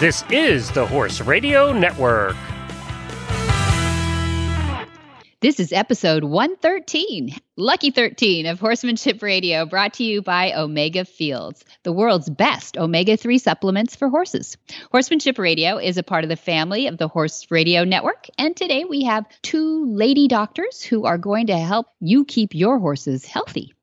This is the Horse Radio Network. This is episode 113, Lucky 13 of Horsemanship Radio, brought to you by Omega Fields, the world's best omega 3 supplements for horses. Horsemanship Radio is a part of the family of the Horse Radio Network, and today we have two lady doctors who are going to help you keep your horses healthy.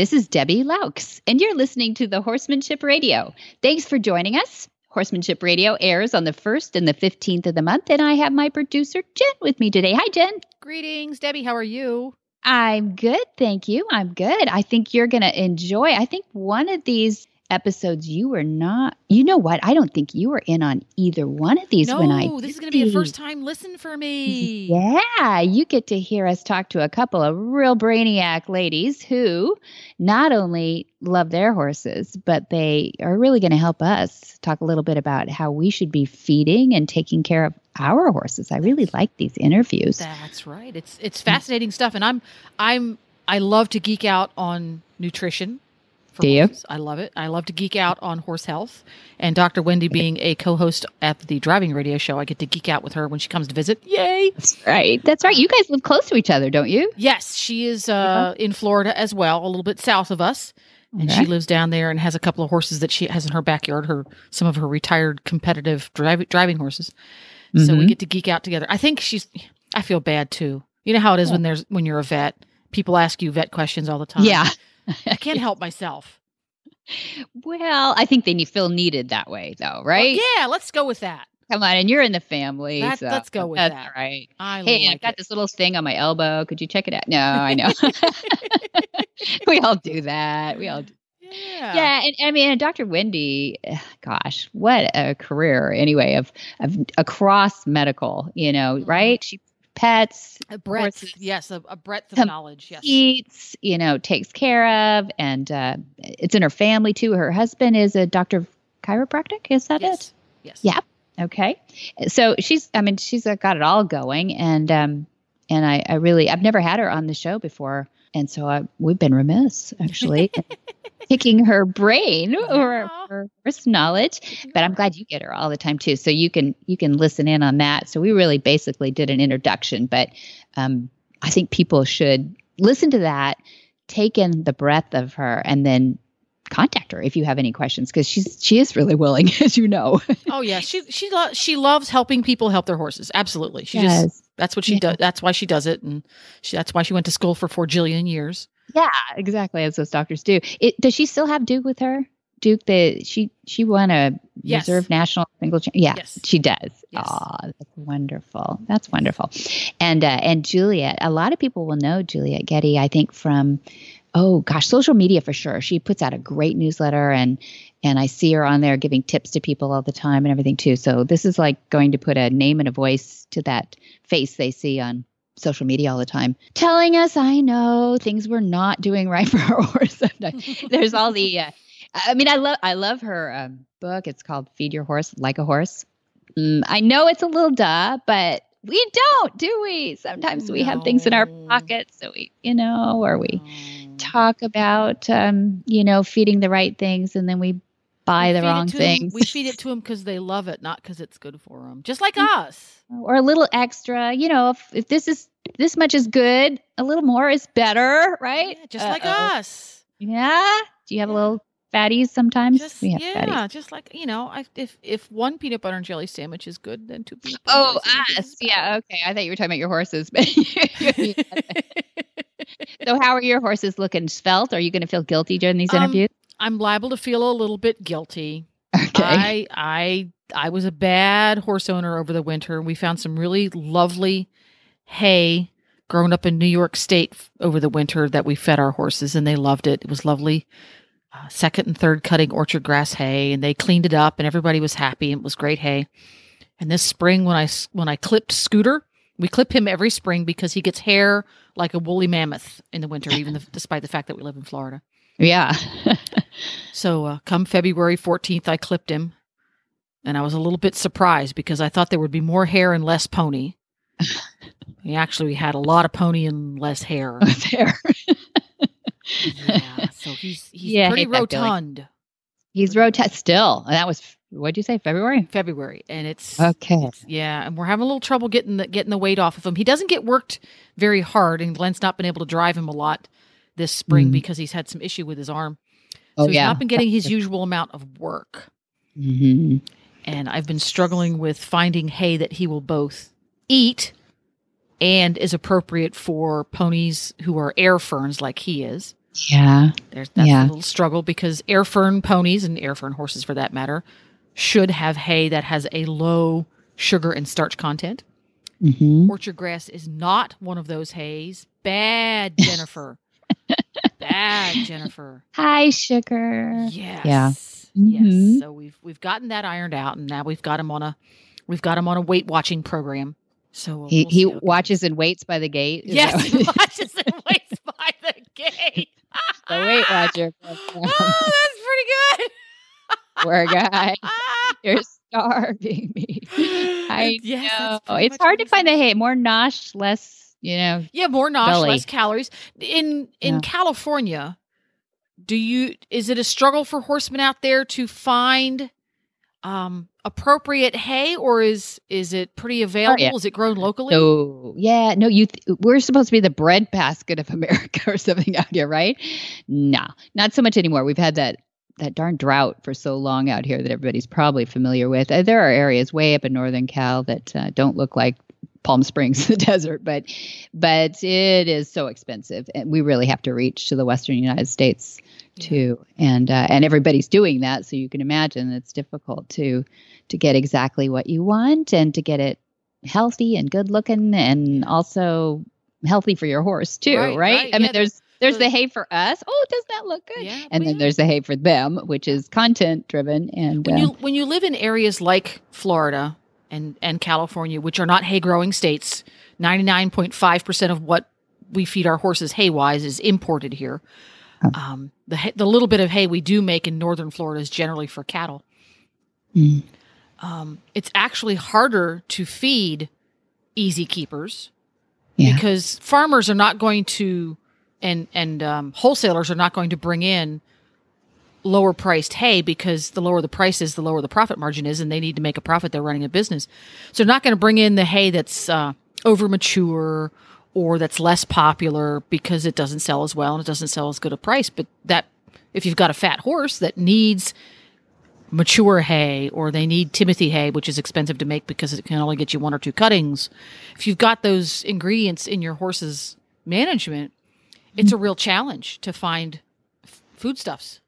This is Debbie Loucks, and you're listening to the Horsemanship Radio. Thanks for joining us. Horsemanship Radio airs on the 1st and the 15th of the month, and I have my producer, Jen, with me today. Hi, Jen. Greetings, Debbie. How are you? I'm good. Thank you. I'm good. I think you're going to enjoy. I think one of these episodes you were not you know what? I don't think you were in on either one of these no, when i this is going to be a first time. Listen for me. Yeah you get to hear us talk to a couple of real brainiac ladies who not only love their horses but they are really going to help us talk a little bit about how we should be feeding and taking care of our horses. I really like these interviews. That's right. It's it's fascinating stuff and i'm i'm i love to geek out on nutrition do you? Horses. I love it. I love to geek out on horse health. And Dr. Wendy being a co-host at the driving radio show, I get to geek out with her when she comes to visit. Yay! That's right. That's right. You guys live close to each other, don't you? Yes, she is uh, in Florida as well, a little bit south of us. And okay. she lives down there and has a couple of horses that she has in her backyard. Her some of her retired competitive drive, driving horses. Mm-hmm. So we get to geek out together. I think she's. I feel bad too. You know how it is yeah. when there's when you're a vet. People ask you vet questions all the time. Yeah. I can't help myself. Well, I think then you feel needed that way, though, right? Well, yeah, let's go with that. Come on, and you're in the family. That, so let's go with that's that. Right. I hey, like I've got it. this little thing on my elbow. Could you check it out? No, I know. we all do that. We all do. Yeah. Yeah, and I mean, and Dr. Wendy, eh, gosh, what a career anyway of of across medical, you know, Mhm. right? She pets, A breadth, horses, yes, a, a breadth of Some knowledge. Yes. eats, you know, takes care of, and uh, it's in her family too. Her husband is a doctor of chiropractic. Is that yes. it? Yes. Yeah. Okay. So she's, I mean, she's got it all going, and um, and I, I really, I've never had her on the show before, and so I, we've been remiss actually picking her brain or her first knowledge. But I'm glad you get her all the time too, so you can you can listen in on that. So we really basically did an introduction, but um, I think people should listen to that, take in the breadth of her, and then contact her if you have any questions because she's she is really willing, as you know. Oh yeah, she she lo- she loves helping people help their horses. Absolutely, she just Yes. that's what she Yeah. does. That's why she does it, and she, that's why she went to school for four jillion years. Yeah, exactly as those doctors do. It does she still have Duke with her? Duke, the she she won a Yes. reserve national single. Cha- yeah, Yes. she does. Yes. Aw, that's wonderful. That's wonderful. And uh, and Juliet, a lot of people will know Juliet Getty. I think from oh gosh, social media for sure. She puts out a great newsletter and and I see her on there giving tips to people all the time and everything too. So this is like going to put a name and a voice to that face they see on social media all the time, telling us, I know things we're not doing right for our horse. There's all the, uh, I mean, I love, I love her um, book. It's called Feed Your Horse Like a Horse. Mm, I know it's a little duh, but we don't, do we? Sometimes we have things in our pockets, so we, you know, or we talk about, um, you know, feeding the right things, and then we buy we the wrong things. we feed it to them because they love it, not because it's good for them. Just like Mm. us. or a little extra. You know, if, if this is this much is good, a little more is better, right? Yeah, just like Uh-oh. us. Yeah. Do you have a little fatties sometimes? Just we have yeah, fatties. just like you know, I, if if one peanut butter and jelly sandwich is good, then two peanut butter. Oh, us. Yeah. Okay. I thought you were talking about your horses, but so how are your horses looking? Svelte? Are you going to feel guilty during these Um, interviews? I'm liable to feel a little bit guilty. Okay. I I I was a bad horse owner over the winter. We found some really lovely hay grown up in New York State over the winter that we fed our horses, and they loved it. It was lovely. Uh, second and third cutting orchard grass hay, and they cleaned it up, and everybody was happy. It was great hay. And this spring, when I when I clipped Scooter, we clip him every spring because he gets hair like a woolly mammoth in the winter, even the, despite the fact that we live in Florida. yeah. So uh, come February 14th, I clipped him. and I was a little bit surprised because I thought there would be more hair and less pony. he actually had a lot of pony and less hair. there. yeah, so he's he's Yeah, pretty hate that feeling. rotund. He's rotund still. And that was what'd you say, February? February, and it's Okay. yeah, and we're having a little trouble getting the getting the weight off of him. He doesn't get worked very hard, and Glenn's not been able to drive him a lot this spring Mhm. because he's had some issue with his arm. So Oh he's yeah. not been getting his usual amount of work. hmm and I've been struggling with finding hay that he will both eat and is appropriate for ponies who are air ferns like he is. Yeah. There's that's Yeah. a little struggle because air fern ponies and air fern horses for that matter should have hay that has a low sugar and starch content. hmm Orchard grass is not one of those hays. Bad Jennifer. Bad Jennifer. High sugar. Yes. Yeah. Yes. Mhm. So we've we've gotten that ironed out, and now we've got him on a we've got him on a weight watching program. So we'll- He we'll he see how it goes. watches and waits by the gate. Is Yes, he watches and waits by the gate. The Weight Watcher. Program. oh, that's pretty good. Poor guy. You're starving me. I yes, know. It's hard to find the hay. More nosh, less, you know. Yeah, more nosh, belly. less calories. In in Yeah. California, do you is it a struggle for horsemen out there to find um appropriate hay or is is it pretty available? Oh, yeah. Is it grown locally? So yeah, no, you. Th- we're supposed to be the bread basket of America or something out here, right? No, not so much anymore. We've had that that darn drought for so long out here that everybody's probably familiar with. Uh, there are areas way up in northern Cal that uh, don't look like Palm Springs, the desert, but but it is so expensive, and we really have to reach to the western United States. Too. And uh, and everybody's doing that, so you can imagine it's difficult to to get exactly what you want and to get it healthy and good looking and also healthy for your horse too, Right, right? right, I mean, yeah, there's there's the- hay for us. Oh, doesn't that look good? Yeah, And then there's the hay for them, which is content driven. And when uh, you when you live in areas like Florida and and California, which are not hay growing states, ninety nine point five percent of what we feed our horses hay wise is imported here. Um, the the little bit of hay we do make in northern Florida is generally for cattle. Mm. Um, it's actually harder to feed easy keepers Yeah. because farmers are not going to and and um, wholesalers are not going to bring in lower priced hay because the lower the price is, the lower the profit margin is, and they need to make a profit. They're running a business, so they're not going to bring in the hay that's uh, over mature or that's less popular because it doesn't sell as well and it doesn't sell as good a price. But that if you've got a fat horse that needs mature hay or they need timothy hay which is expensive to make because it can only get you one or two cuttings if you've got those ingredients in your horse's management it's a real challenge to find f- foodstuffs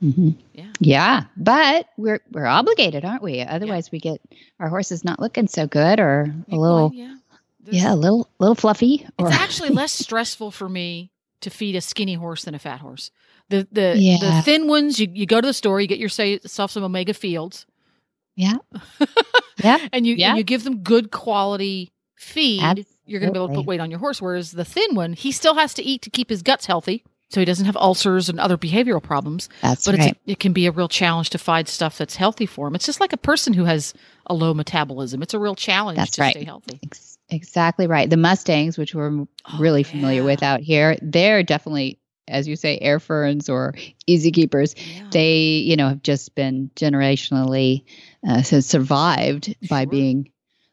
hmm Yeah. Yeah, but we're we're obligated, aren't we? Otherwise, we get our horses not looking so good, or a little, yeah There's- yeah, a little little fluffy. Or it's actually less stressful for me to feed a skinny horse than a fat horse the the, the thin ones you, you go to the store you get yourself some omega fields yeah, yeah, and you Yeah. and you give them good quality feed you're going to be able to put weight on your horse. Whereas the thin one, he still has to eat to keep his guts healthy, so he doesn't have ulcers and other behavioral problems. that's But right. it's a, it can be a real challenge to find stuff that's healthy for him. It's just like a person who has a low metabolism. It's a real challenge That's to right. stay healthy. Ex- exactly right. The Mustangs, which we're Oh, really familiar with out here, they're definitely, as you say, air ferns or easy keepers. Yeah. They, you know, have just been generationally uh, so survived by being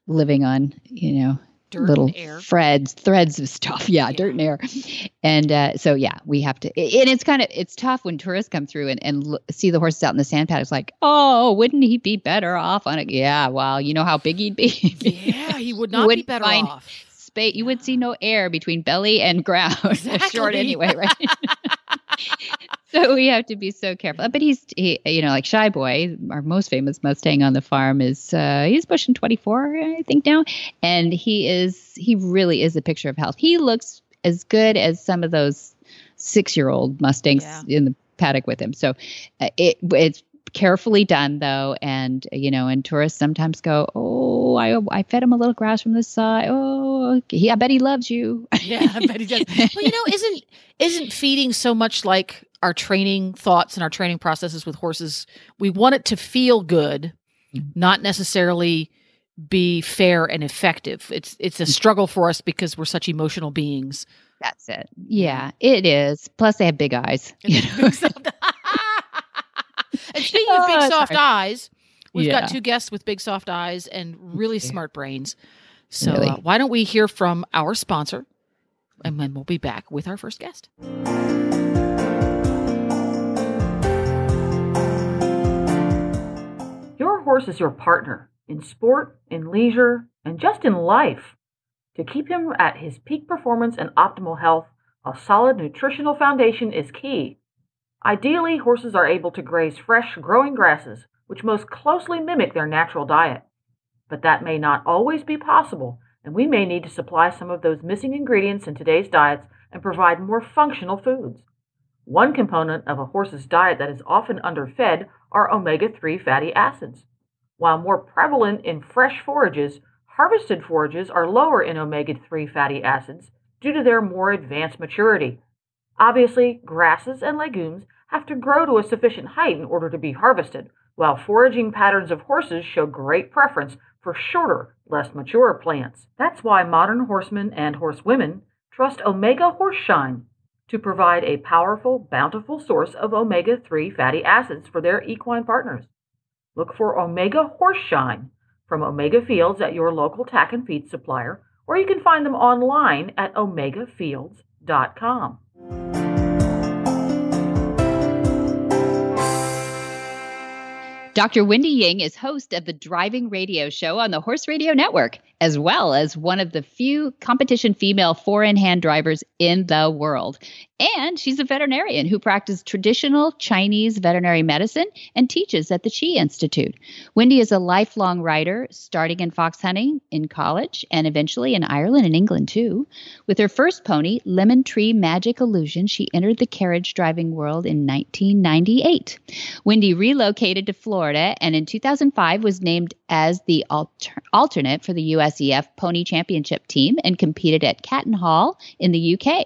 living on, you know, Dirt little and air. threads, threads of stuff. Yeah, Yeah. dirt and air. And uh, so, yeah, we have to. And it's kind of it's tough when tourists come through and, and l- see the horses out in the sand paddocks. Like, oh, wouldn't he be better off on it? Yeah, well, you know how big he'd be. yeah, he would not be better off. Space, you would see no air between belly and ground. Exactly. Short anyway, right? so we have to be so careful. But he's, he, you know, like Shy Boy, our most famous Mustang on the farm is, uh, he's pushing 24, I think now. And he is, he really is a picture of health. He looks as good as some of those six year old Mustangs Yeah. in the paddock with him. So uh, it, it's, carefully done though and you know and tourists sometimes go oh i i fed him a little grass from the side oh he, i bet he loves you Yeah, I bet he does. well, you know, isn't isn't feeding so much like our training thoughts and our training processes with horses? We want it to feel good, mm-hmm. not necessarily be fair and effective. It's it's a mm-hmm. struggle for us because we're such emotional beings. That's it. Yeah, it is. Plus, they have big eyes. Big soft- and speaking of big soft sorry. eyes, we've Yeah. got two guests with big soft eyes and really smart brains. So Really. uh, why don't we hear from our sponsor, and then we'll be back with our first guest. Your horse is your partner in sport, in leisure, and just in life. To keep him at his peak performance and optimal health, a solid nutritional foundation is key. Ideally, horses are able to graze fresh, growing grasses, which most closely mimic their natural diet. But that may not always be possible, and we may need to supply some of those missing ingredients in today's diets and provide more functional foods. One component of a horse's diet that is often underfed are omega 3 fatty acids. While more prevalent in fresh forages, harvested forages are lower in omega 3 fatty acids due to their more advanced maturity. Obviously, grasses and legumes have to grow to a sufficient height in order to be harvested, while foraging patterns of horses show great preference for shorter, less mature plants. That's why modern horsemen and horsewomen trust Omega Horseshine to provide a powerful, bountiful source of omega 3 fatty acids for their equine partners. Look for Omega Horseshine from Omega Fields at your local tack and feed supplier, or you can find them online at omegafields.com. Dr. Wendy Ying is host of the Driving Radio Show on the Horse Radio Network, as well as one of the few competition female four in hand drivers in the world. And she's a veterinarian who practices traditional Chinese veterinary medicine and teaches at the Chi Institute. Wendy is a lifelong rider, starting in fox hunting in college and eventually in Ireland and England too. With her first pony, Lemon Tree Magic Illusion, she entered the carriage driving world in 1998. Wendy relocated to Florida and in 2005 was named as the alter- alternate for the USEF Pony Championship team and competed at Catton Hall in the UK.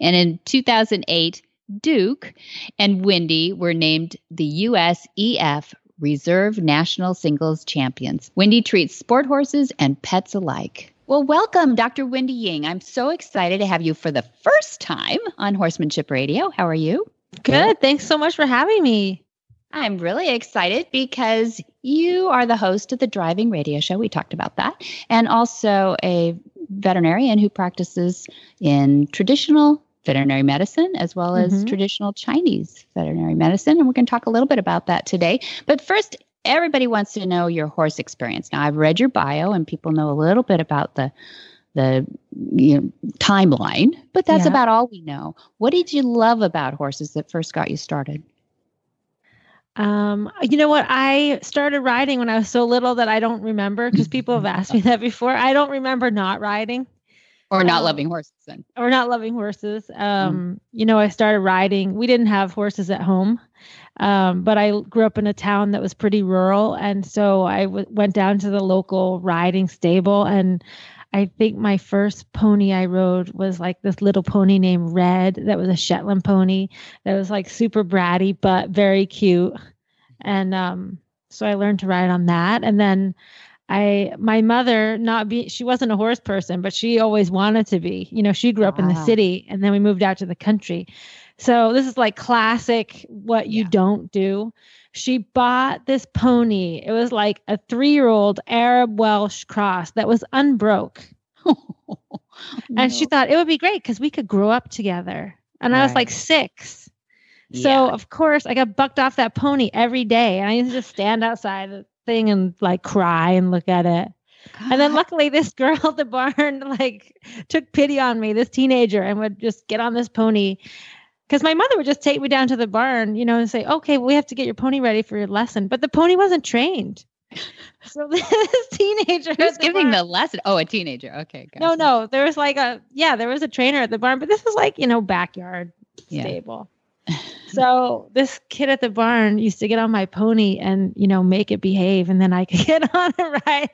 And in 2008, Duke and Wendy were named the USEF Reserve National Singles Champions. Wendy treats sport horses and pets alike. Well, welcome, Dr. Wendy Ying. I'm so excited to have you for the first time on Horsemanship Radio. How are you? Good. Thanks so much for having me. I'm really excited because you are the host of the Driving Radio Show. We talked about that. And also a veterinarian who practices in traditional veterinary medicine as well as Mhm. traditional Chinese veterinary medicine. And we're going to talk a little bit about that today. But first, everybody wants to know your horse experience. Now, I've read your bio and people know a little bit about the the you know, timeline, but that's Yeah. about all we know. What did you love about horses that first got you started? Um, you know what? I started riding when I was so little that I don't remember because people have asked me that before. I don't remember not riding Or not Um, loving horses then? or not loving horses. Um, you know, I started riding. We didn't have horses at home. Um, but I grew up in a town that was pretty rural. And so I w- went down to the local riding stable. And I think my first pony I rode was like this little pony named Red that was a Shetland pony that was like super bratty, but very cute. And um, so I learned to ride on that. And then I, my mother, not be, she wasn't a horse person, but she always wanted to be. You know, she grew up in the city and then we moved out to the country. So this is like classic what you Yeah. don't do. She bought this pony. It was like a three year old Arab Welsh cross that was unbroke. And she thought it would be great because we could grow up together. And I was like six. Yeah. So of course I got bucked off that pony every day. And I used to just stand outside the thing and like cry and look at it. And then luckily this girl at the barn like took pity on me, this teenager, and would just get on this pony. Because my mother would just take me down to the barn, you know, and say, okay, we have to get your pony ready for your lesson. But the pony wasn't trained. So this teenager Who's the giving barn- the lesson? Oh, a teenager. Okay. no, gotcha. no. There was like a yeah, there was a trainer at the barn, but this was like, you know, backyard Yeah. stable. so this kid at the barn used to get on my pony and, you know, make it behave and then I could get on and ride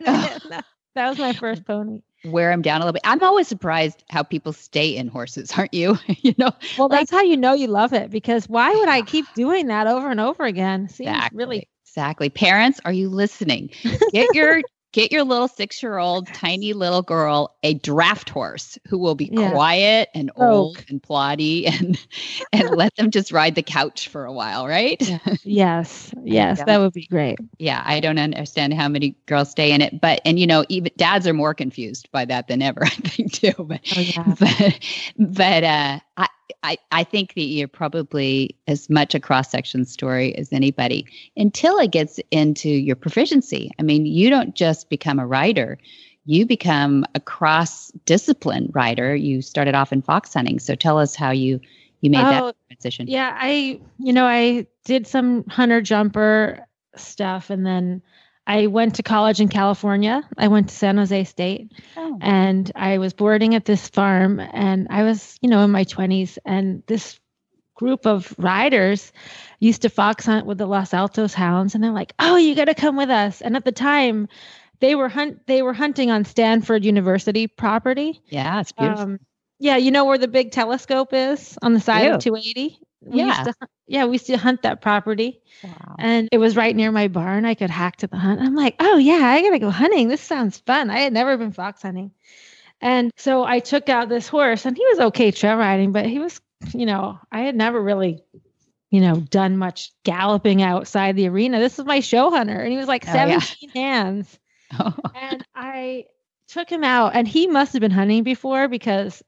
that was my first pony. Wear them down a little bit. I'm always surprised how people stay in horses, aren't you? you know, Well, Like- that's how you know you love it because why would I keep doing that over and over again? Seems Exactly. really Exactly. Parents, are you listening? Get your get your little six year old tiny little girl a draft horse who will be Yeah. quiet and old and plotty and and let them just ride the couch for a while, right? Yeah. yes, yes, Yeah. that would be great. Yeah, I don't understand how many girls stay in it, but and you know, even dads are more confused by that than ever, I think too. But Oh yeah. but but uh, I, I I think that you're probably as much a cross section story as anybody until it gets into your proficiency. I mean, you don't just become a writer; you become a cross discipline writer. You started off in fox hunting, so tell us how you you made Oh, that transition. Yeah, I you know I did some hunter jumper stuff, and then I went to college in California. I went to San Jose State, Oh. and I was boarding at this farm, and I was you know in my twenties, and this group of riders used to fox hunt with the Los Altos hounds, and they're like, "Oh, you got to come with us." And at the time, they were hunt they were hunting on Stanford University property. Yeah, it's beautiful. Um, yeah, you know where the big telescope is on the side Yeah. of 280. We Yeah. used to, hunt- yeah, we used to hunt that property, wow. and it was right near my barn. I could hack to the hunt. I'm like, oh yeah, I gotta go hunting. This sounds fun. I had never been fox hunting, and so I took out this horse, and he was okay trail riding, but he was, you know, I had never really. You know, done much galloping outside the arena. This is my show hunter, and he was like Oh, yeah. 17 hands oh. and I took him out, and he must have been hunting before because,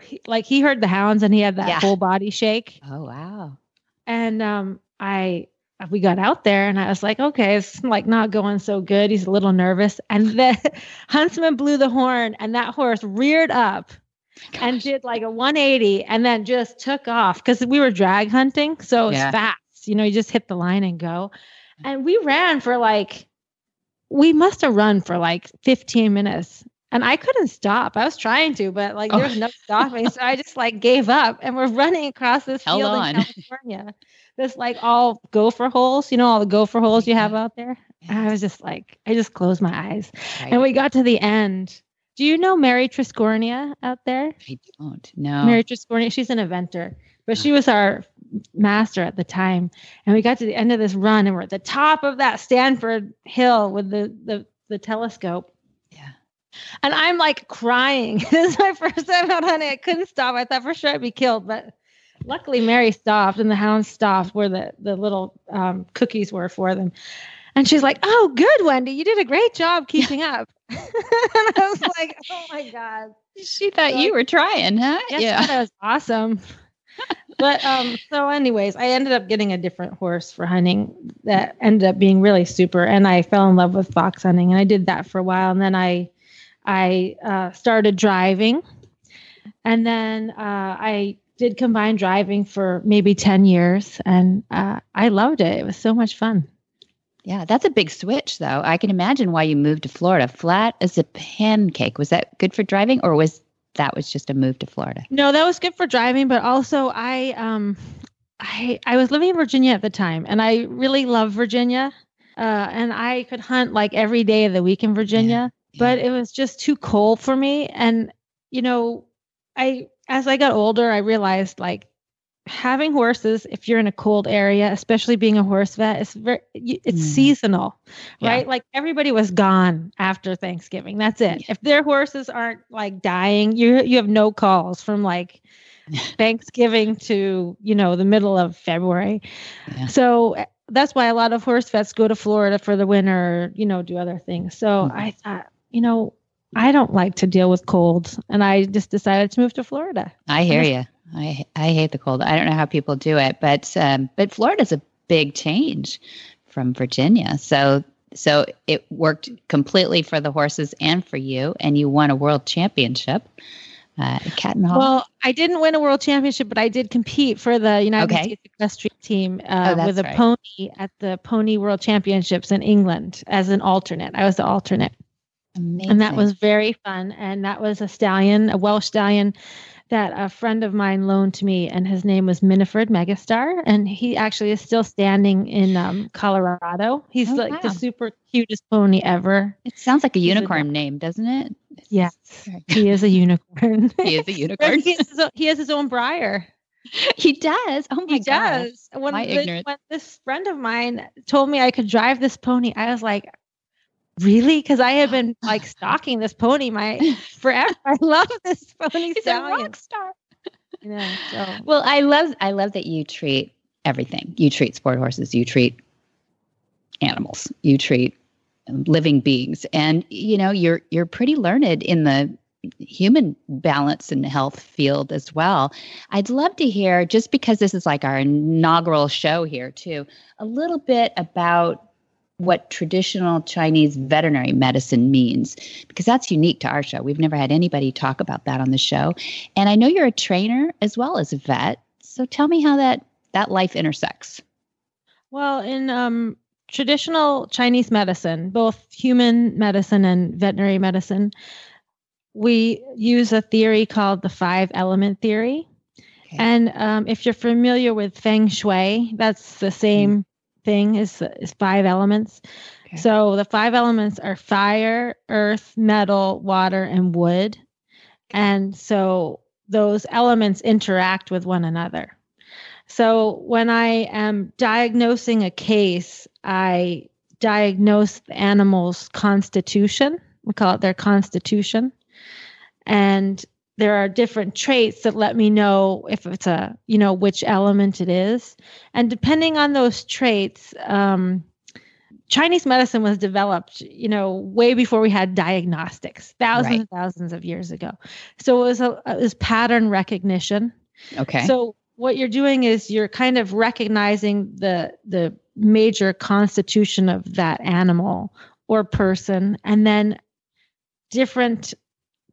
he, like, he heard the hounds and he had that Yeah. whole body shake. oh wow. And um, I we got out there, and I was like, okay, it's like not going so good. He's a little nervous, and the huntsman blew the horn, and that horse reared up and did like a 180, and then just took off because we were drag hunting, so it's Yeah. fast. You know, you just hit the line and go. And we ran for like, we must have run for like 15 minutes. And I couldn't stop. I was trying to, but like there was Oh. no stopping. so I just like gave up and we're running across this Held field on. in California. This like all gopher holes, you know, all the gopher holes you have mm-hmm. out there. And I was just like, I just closed my eyes. Right. And we got to the end. Do you know Mary Triscornia out there? I don't know. Mary Triscornia, she's an inventor, but she was our master at the time. And we got to the end of this run and we're at the top of that Stanford hill with the the, the telescope. Yeah. And I'm like crying. this is my first time out hunting. I couldn't stop. I thought for sure I'd be killed, but luckily Mary stopped and the hounds stopped where the, the little um, cookies were for them. And she's like, Oh, good, Wendy. You did a great job keeping up. and I was like, Oh my God. She thought you were trying, huh? Yes, yeah. that was awesome. but um, so anyways, I ended up getting a different horse for hunting that ended up being really super, and I fell in love with fox hunting, and I did that for a while, and then I I uh, started driving, and then uh, I did combine driving for maybe ten years, and uh, I loved it. It was so much fun. Yeah, that's a big switch, though. I can imagine why you moved to Florida. Flat as a pancake. Was that good for driving, or was that was just a move to Florida? No, that was good for driving, but also I um I I was living in Virginia at the time and I really love Virginia. Uh and I could hunt like every day of the week in Virginia, but it was just too cold for me and you know, I as I got older, I realized like having horses if you're in a cold area, especially being a horse vet, it's very it's Mm. seasonal, Yeah. right? Like everybody was gone after Thanksgiving. That's it. If their horses aren't like dying, you you have no calls from like Thanksgiving to, you know, the middle of February. Yeah. So uh, that's why a lot of horse vets go to Florida for the winter, you know, do other things. So Mhm. I thought, you know, I don't like to deal with cold, and I just decided to move to Florida. I hear you. I I hate the cold. I don't know how people do it, but um, but Florida's a big change from Virginia. So so it worked completely for the horses and for you, and you won a world championship. Uh, Catton Hall. Well, I didn't win a world championship, but I did compete for the United Okay. States equestrian team Oh, uh, that's with a right. pony at the Pony World Championships in England as an alternate. I was the alternate. And that was very fun. And that was a stallion, a Welsh stallion that a friend of mine loaned to me, and his name was Minifred Megastar, and he actually is still standing in um, Colorado. He's Oh, like wow. the super cutest pony ever. It sounds like a He's a unicorn name, doesn't it? Yes, he is a unicorn. He is a unicorn. he, has his own, he has his own Breyer. he does. Oh my god. he god. does. When, My the- ignorance. when this friend of mine told me I could drive this pony, I was like, really? Because I have been like stalking this pony my forever. I love this pony He's a rock star. Know, so Well, I love I love that you treat everything. You treat sport horses, you treat animals, you treat living beings. And you know, you're you're pretty learned in the human balance and health field as well. I'd love to hear just because this is like our inaugural show here too, a little bit about what traditional Chinese veterinary medicine means, because that's unique to our show. We've never had anybody talk about that on the show. And I know you're a trainer as well as a vet. So tell me how that that life intersects. Well, in um, traditional Chinese medicine, both human medicine and veterinary medicine, we use a theory called the five element theory. Okay. And um, if you're familiar with feng shui, that's the same thing is, as five elements. Okay. So the five elements are fire, earth, metal, water, and wood. And so those elements interact with one another. So when I am diagnosing a case, I diagnose the animal's constitution. We call it their constitution. And there are different traits that let me know if it's a, you know, which element it is. And depending on those traits, um, Chinese medicine was developed, you know, way before we had diagnostics, thousands Right. and thousands of years ago. So it was a it was pattern recognition. Okay. So what you're doing is you're kind of recognizing the the major constitution of that animal or person and then different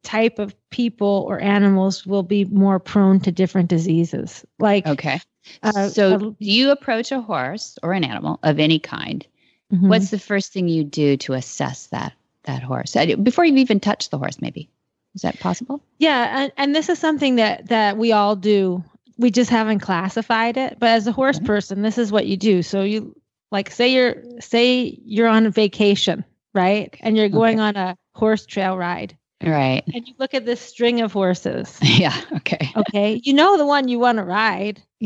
type of people or animals will be more prone to different diseases. Like okay. uh, so uh, do you approach a horse or an animal of any kind. mhm. What's the first thing you do to assess that that horse before you've even touch the horse? Maybe is that possible? Yeah, and, and this is something that that we all do. We just haven't classified it. But as a horse Okay. person, this is what you do. So you like say you're say you're on vacation, right? And you're going on a horse trail ride. Right. And you look at this string of horses. Yeah. Okay. Okay. you know the one you want to ride,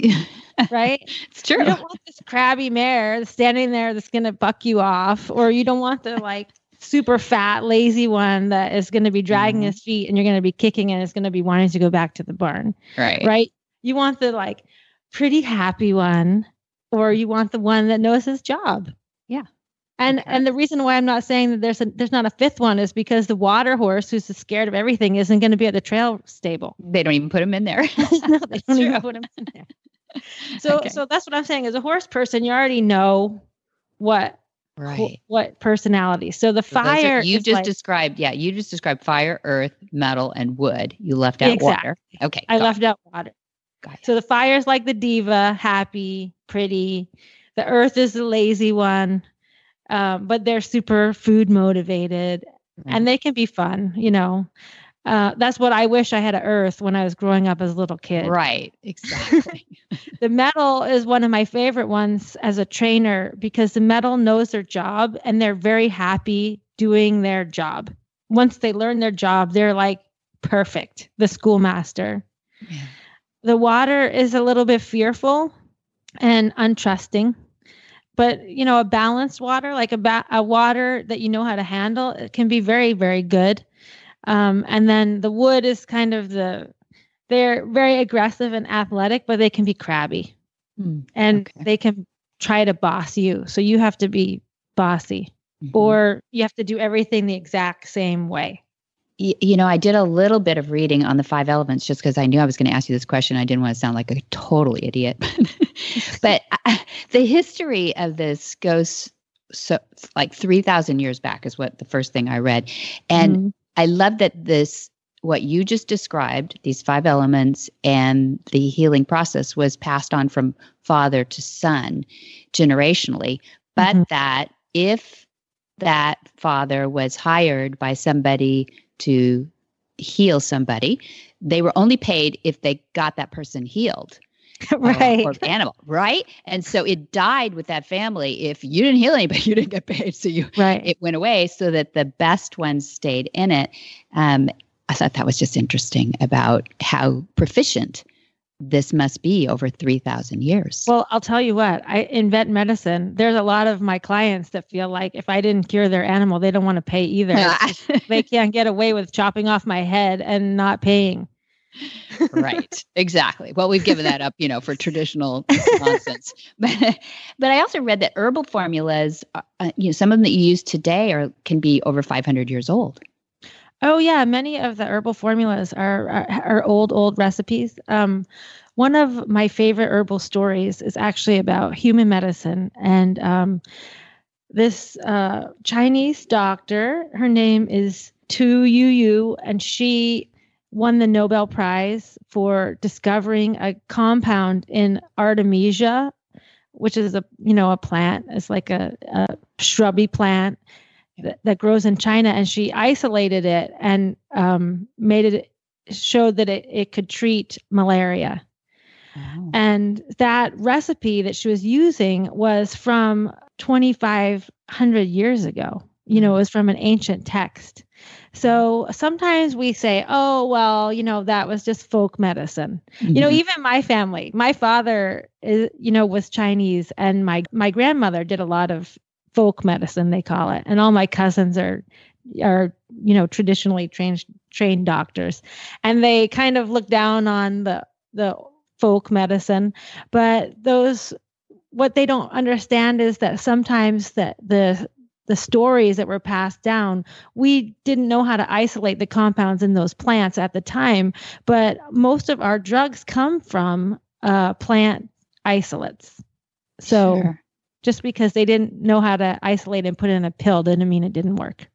right? it's true. You don't want this crabby mare standing there that's going to buck you off, or you don't want the like super fat, lazy one that is going to be dragging Mhm. his feet and you're going to be kicking and it's going to be wanting to go back to the barn, Right. right? You want the like pretty happy one, or you want the one that knows his job. Yeah. And Okay. and the reason why I'm not saying that there's a there's not a fifth one is because the water horse who's scared of everything isn't going to be at the trail stable. They don't even put him in there. no, they don't true. even put him in there. So Okay. so that's what I'm saying. As a horse person, you already know what wh- Right. what personality. So the are- fire you just like- described, yeah, you just described fire, earth, metal, and wood. You left out Exactly. water. Okay. I left out water. Got it. So the fire is like the diva, happy, pretty. The earth is the lazy one, um, but they're super food motivated and they can be fun. You know, uh, that's what I wish I had a earth when I was growing up as a little kid. Right. Exactly. The metal is one of my favorite ones as a trainer because the metal knows their job and they're very happy doing their job. Once they learn their job, they're like perfect, the schoolmaster. Yeah. The water is a little bit fearful and untrusting. But you know, a balanced water, like a ba- a water that you know how to handle, it can be very, very good. Um, and then the wood is kind of the they're very aggressive and athletic, but they can be crabby Hmm, and Okay. they can try to boss you. So you have to be bossy mhm. or you have to do everything the exact same way. You know, I did a little bit of reading on the five elements just because I knew I was going to ask you this question. I didn't want to sound like a total idiot. but uh, the history of this goes so like 3,000 years back, is what the first thing I read. And Mhm. I love that this, what you just described, these five elements and the healing process was passed on from father to son generationally, but Mhm. that if that father was hired by somebody to heal somebody, they were only paid if they got that person healed or- right. or, animal, right? And so it died with that family. If you didn't heal anybody, you didn't get paid. So you right. it went away so that the best ones stayed in it. Um, I thought that was just interesting about how proficient this must be over 3,000 years. Well, I'll tell you what, I invent medicine. There's a lot of my clients that feel like if I didn't cure their animal, they don't want to pay either. they can't get away with chopping off my head and not paying. right. Exactly. Well, we've given that up, you know, for traditional nonsense. But, but I also read that herbal formulas, uh, uh, you know, some of them that you use today are can be over 500 years old. Oh yeah, many of the herbal formulas are are, are old old recipes. Um, one of my favorite herbal stories is actually about human medicine and um, this uh, Chinese doctor. Her name is Tu Youyou, and she won the Nobel Prize for discovering a compound in Artemisia, which is a you know a plant. It's like a, a shrubby plant that, that grows in China, and she isolated it and um, made it showed that it, it could treat malaria. Wow. And that recipe that she was using was from 2,500 years ago. You know, it was from an ancient text. So sometimes we say, oh, well, you know, that was just folk medicine. Mm-hmm. You know, mm-hmm. even my family, my father is, you know, was Chinese and my my grandmother did a lot of folk medicine they call it. And all my cousins are are you know traditionally trained trained doctors. And they kind of look down on the the folk medicine. But those what they don't understand is that sometimes that the the stories that were passed down we didn't know how to isolate the compounds in those plants at the time. But most of our drugs come from uh, plant isolates. So sure just because they didn't know how to isolate and put in a pill didn't mean it didn't work.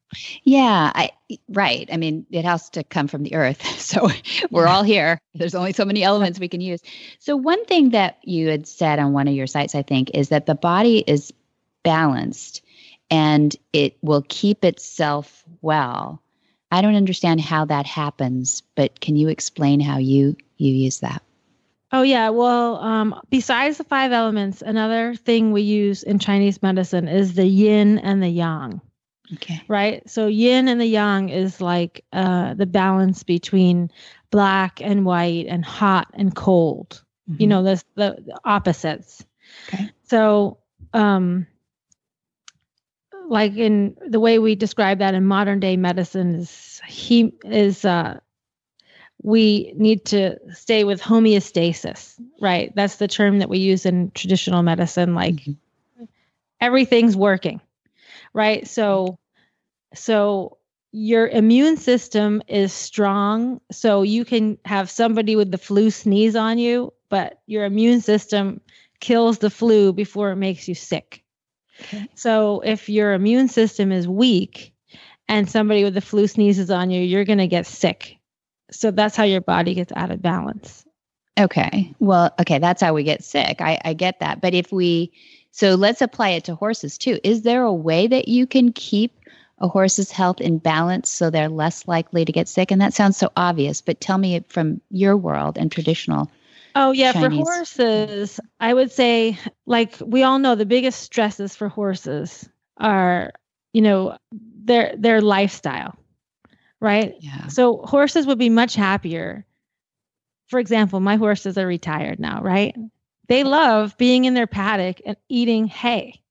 Yeah, I right. I mean, it has to come from the earth. So we're all here. There's only so many elements we can use. So one thing that you had said on one of your sites I think is that the body is balanced and it will keep itself well. I don't understand how that happens, but can you explain how you you use that? Oh yeah, well, um, besides the five elements, another thing we use in Chinese medicine is the yin and the yang. Okay. Right. So yin and the yang is like uh, the balance between black and white and hot and cold. Mm-hmm. You know, the, the the opposites. Okay. So, um, like in the way we describe that in modern day medicine is he is uh we need to stay with homeostasis, right? That's the term that we use in traditional medicine. Like mm-hmm. everything's working, right? So, so your immune system is strong. So you can have somebody with the flu sneeze on you, but your immune system kills the flu before it makes you sick. Okay. So if your immune system is weak and somebody with the flu sneezes on you, you're going to get sick so that's how your body gets out of balance. Okay. Well, okay, that's how we get sick. I, I get that. But if we, so let's apply it to horses too. Is there a way that you can keep a horse's health in balance so they're less likely to get sick? And that sounds so obvious, but tell me from your world and traditional. Oh, yeah. Chinese. For horses, I would say, like we all know, the biggest stresses for horses are, you know, their their lifestyle right? Yeah. So horses would be much happier. For example, my horses are retired now, right? They love being in their paddock and eating hay.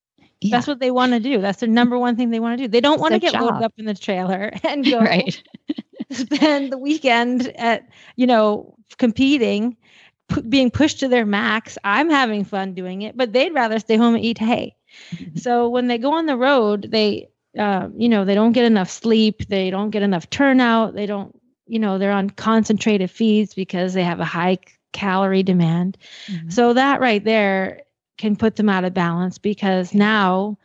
Yeah. That's what they want to do. That's their number one thing they want to do. They don't want to get job. loaded up in the trailer and go right. spend the weekend at, you know, competing, p- being pushed to their max. I'm having fun doing it, but they'd rather stay home and eat hay. Mm-hmm. So when they go on the road, they uh, you know, they don't get enough sleep, they don't get enough turnout, they don't, you know, they're on concentrated feeds because they have a high calorie demand. Mm-hmm. So that right there can put them out of balance because now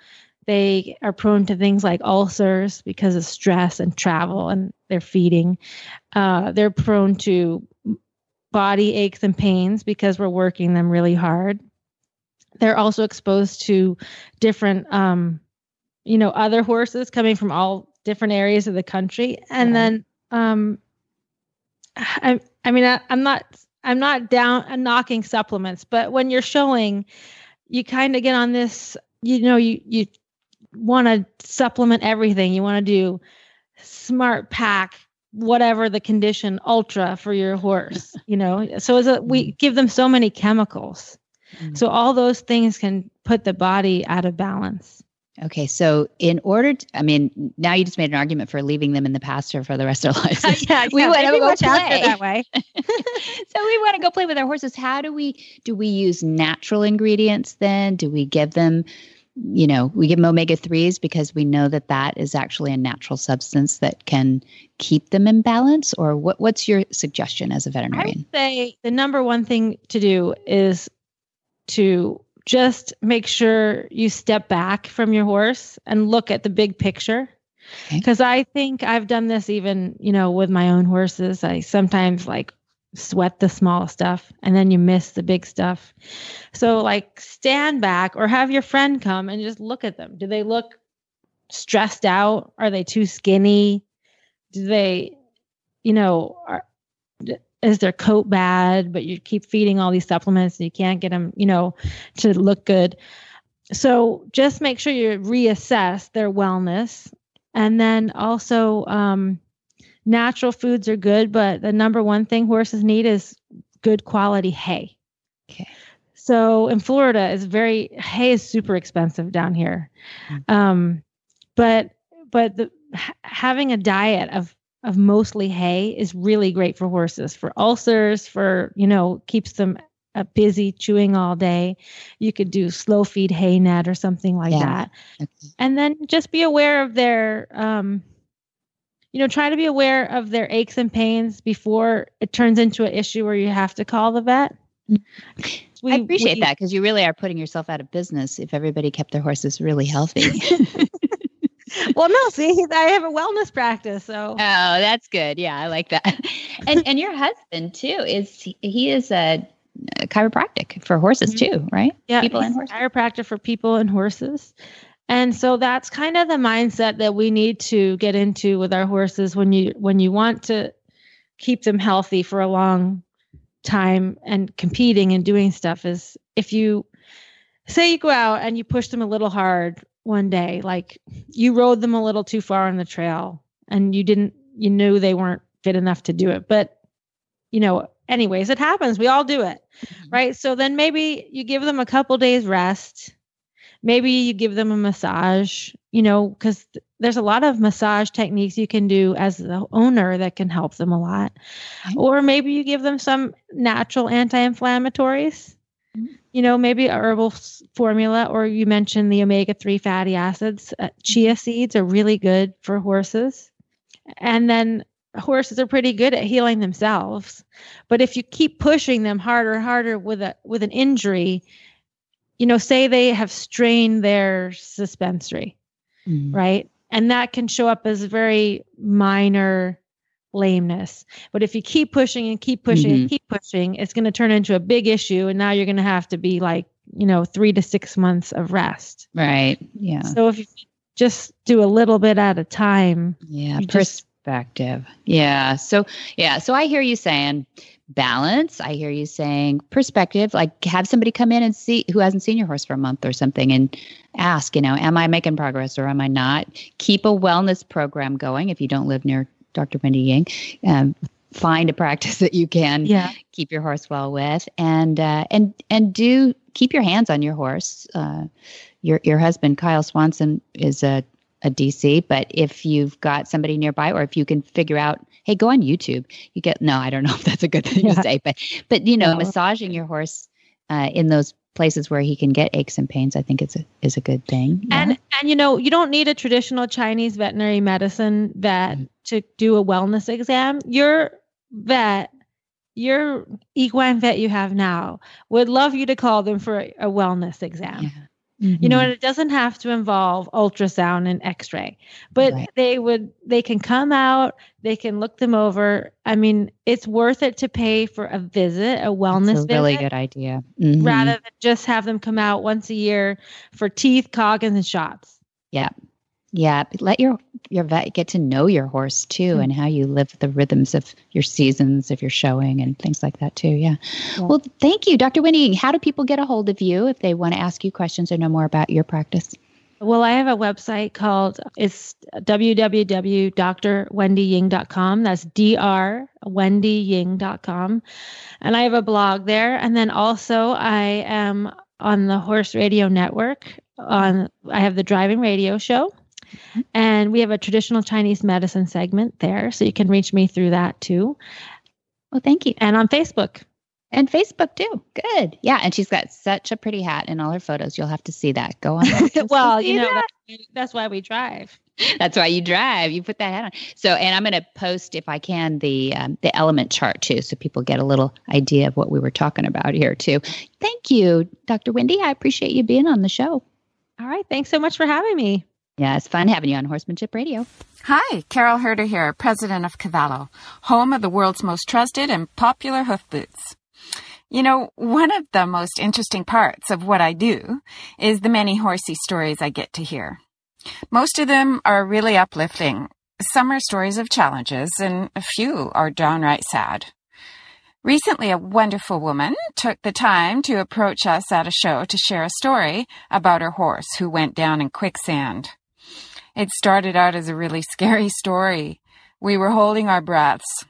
they are prone to things like ulcers because of stress and travel and their feeding. Uh, they're prone to body aches and pains because we're working them really hard. They're also exposed to different um, you know other horses coming from all different areas of the country. And yeah. then um i i mean I, i'm not i'm not down I'm knocking supplements but when you're showing you kind of get on this you know you you want to supplement everything. You want to do SmartPak whatever the condition ultra for your horse you know? So as a, we give them so many chemicals. Mm-hmm. so all those things can put the body out of balance Okay, so in order, to, I mean, now you just made an argument for leaving them in the pasture for the rest of their lives. yeah, we yeah, want to go play that way. so we want to go play with our horses. How do we do? We use natural ingredients. Then do we give them? You know, we give them omega threes because we know that that is actually a natural substance that can keep them in balance. Or what? What's your suggestion as a veterinarian? I would say the number one thing to do is to just make sure you step back from your horse and look at the big picture. Because okay. i think i've done this even you know with my own horses. I sometimes like sweat the small stuff and then you miss the big stuff. So like stand back or have your friend come and just look at them. Do they look stressed out? Are they too skinny? Do they you know are is their coat bad but you keep feeding all these supplements and you can't get them you know to look good. So just make sure you reassess their wellness. And then also um, natural foods are good but the number one thing horses need is good quality hay. Okay. So in florida is very hay is super expensive down here. Mm-hmm. um, but but the, having a diet of of mostly hay is really great for horses for ulcers for you know keeps them uh, busy chewing all day. You could do slow feed hay net or something like yeah. that. And then just be aware of their um you know try to be aware of their aches and pains before it turns into an issue where you have to call the vet. We, I appreciate we, that because you really are putting yourself out of business if everybody kept their horses really healthy. well, no, see, I have a wellness practice, so. Oh, that's good. Yeah, I like that. and and your husband too is he is a, a chiropractic for horses mm-hmm. too, right? Yeah, people and horses. Chiropractor for people and horses. And so that's kind of the mindset that we need to get into with our horses when you when you want to keep them healthy for a long time and competing and doing stuff is if you say you go out and you push them a little hard one day like you rode them a little too far on the trail and you didn't you knew they weren't fit enough to do it but you know anyways it happens we all do it mm-hmm. right? So then maybe you give them a couple days rest maybe you give them a massage you know because th- there's a lot of massage techniques you can do as the owner that can help them a lot. Or maybe you give them some natural anti-inflammatories you know, maybe a herbal formula, or you mentioned the omega 3 fatty acids. Uh, chia seeds are really good for horses. And then horses are pretty good at healing themselves. But if you keep pushing them harder and harder with a with an injury, you know, say they have strained their suspensory, mm-hmm. right? And that can show up as very minor lameness. But if you keep pushing and keep pushing mm-hmm. and keep pushing, it's going to turn into a big issue. And now you're going to have to be like, you know, three to six months of rest. Right. Yeah. So if you just do a little bit at a time. Yeah. Perspective. Just, yeah. So, yeah. So I hear you saying balance. I hear you saying perspective, like have somebody come in and see who hasn't seen your horse for a month or something and ask, you know, am I making progress or am I not? Keep a wellness program going if you don't live near Dr. Wendy Ying. Um, find a practice that you can yeah. keep your horse well with, and uh, and and do keep your hands on your horse. Uh, your your husband Kyle Swanson is a a DC, but if you've got somebody nearby, or if you can figure out, hey, go on YouTube. You get no, I don't know if that's a good thing yeah. to say, but but you know, no. massaging your horse uh, in those places where he can get aches and pains, I think it's a is a good thing. Yeah. And and you know, you don't need a traditional Chinese veterinary medicine vet mm-hmm. to do a wellness exam. Your vet, your equine vet you have now would love you to call them for a, a wellness exam. Yeah. Mm-hmm. You know, mm-hmm. and it doesn't have to involve ultrasound and x-ray. But right. they would they can come out, they can look them over. I mean, it's worth it to pay for a visit, a wellness That's a really good idea. Mm-hmm. Rather than just have them come out once a year for teeth, coggins, and shots. Yeah. Yeah, let your your vet get to know your horse too mm-hmm. and how you live the rhythms of your seasons, if you're showing and things like that too. Yeah. yeah. Well, thank you, Dr. Winnie. How do people get a hold of you if they want to ask you questions or know more about your practice? Well, I have a website called it's www.drwendyying.com. That's drwendyying.com. And I have a blog there. And then also I am on the Horse Radio Network. On I have the driving radio show. And we have a traditional Chinese medicine segment there. So you can reach me through that too. Well, thank you. And on Facebook. And Facebook too. Good. Yeah. And she's got such a pretty hat in all her photos. You'll have to see that. Go on. well, you know, that. that's, that's why we drive. That's why you drive. You put that hat on. So, and I'm going to post, if I can, the um, the element chart too, so people get a little idea of what we were talking about here too. Thank you, Dr. Wendy. I appreciate you being on the show. All right. Thanks so much for having me. Yeah, it's fun having you on Horsemanship Radio. Hi, Carol Herden here, president of Cavallo, home of the world's most trusted and popular hoof boots. You know, one of the most interesting parts of what I do is the many horsey stories I get to hear. Most of them are really uplifting. Some are stories of challenges, and a few are downright sad. Recently, a wonderful woman took the time to approach us at a show to share a story about her horse who went down in quicksand. It started out as a really scary story. We were holding our breaths,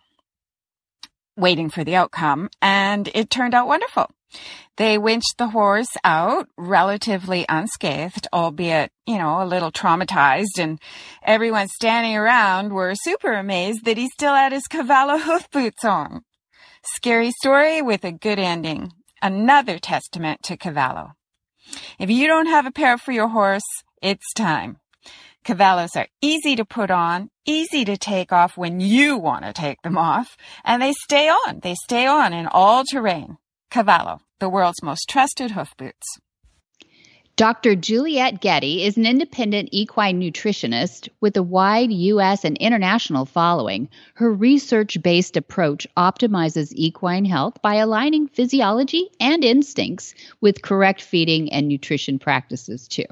waiting for the outcome, and it turned out wonderful. They winched the horse out relatively unscathed, albeit, you know, a little traumatized, and everyone standing around were super amazed that he still had his Cavallo hoof boots on. Scary story with a good ending. Another testament to Cavallo. If you don't have a pair for your horse, it's time. Cavallos are easy to put on, easy to take off when you want to take them off, and they stay on. They stay on in all terrain. Cavallo, the world's most trusted hoof boots. Dr. Juliet Getty is an independent equine nutritionist with a wide U.S. and international following. Her research based approach optimizes equine health by aligning physiology and instincts with correct feeding and nutrition practices, too.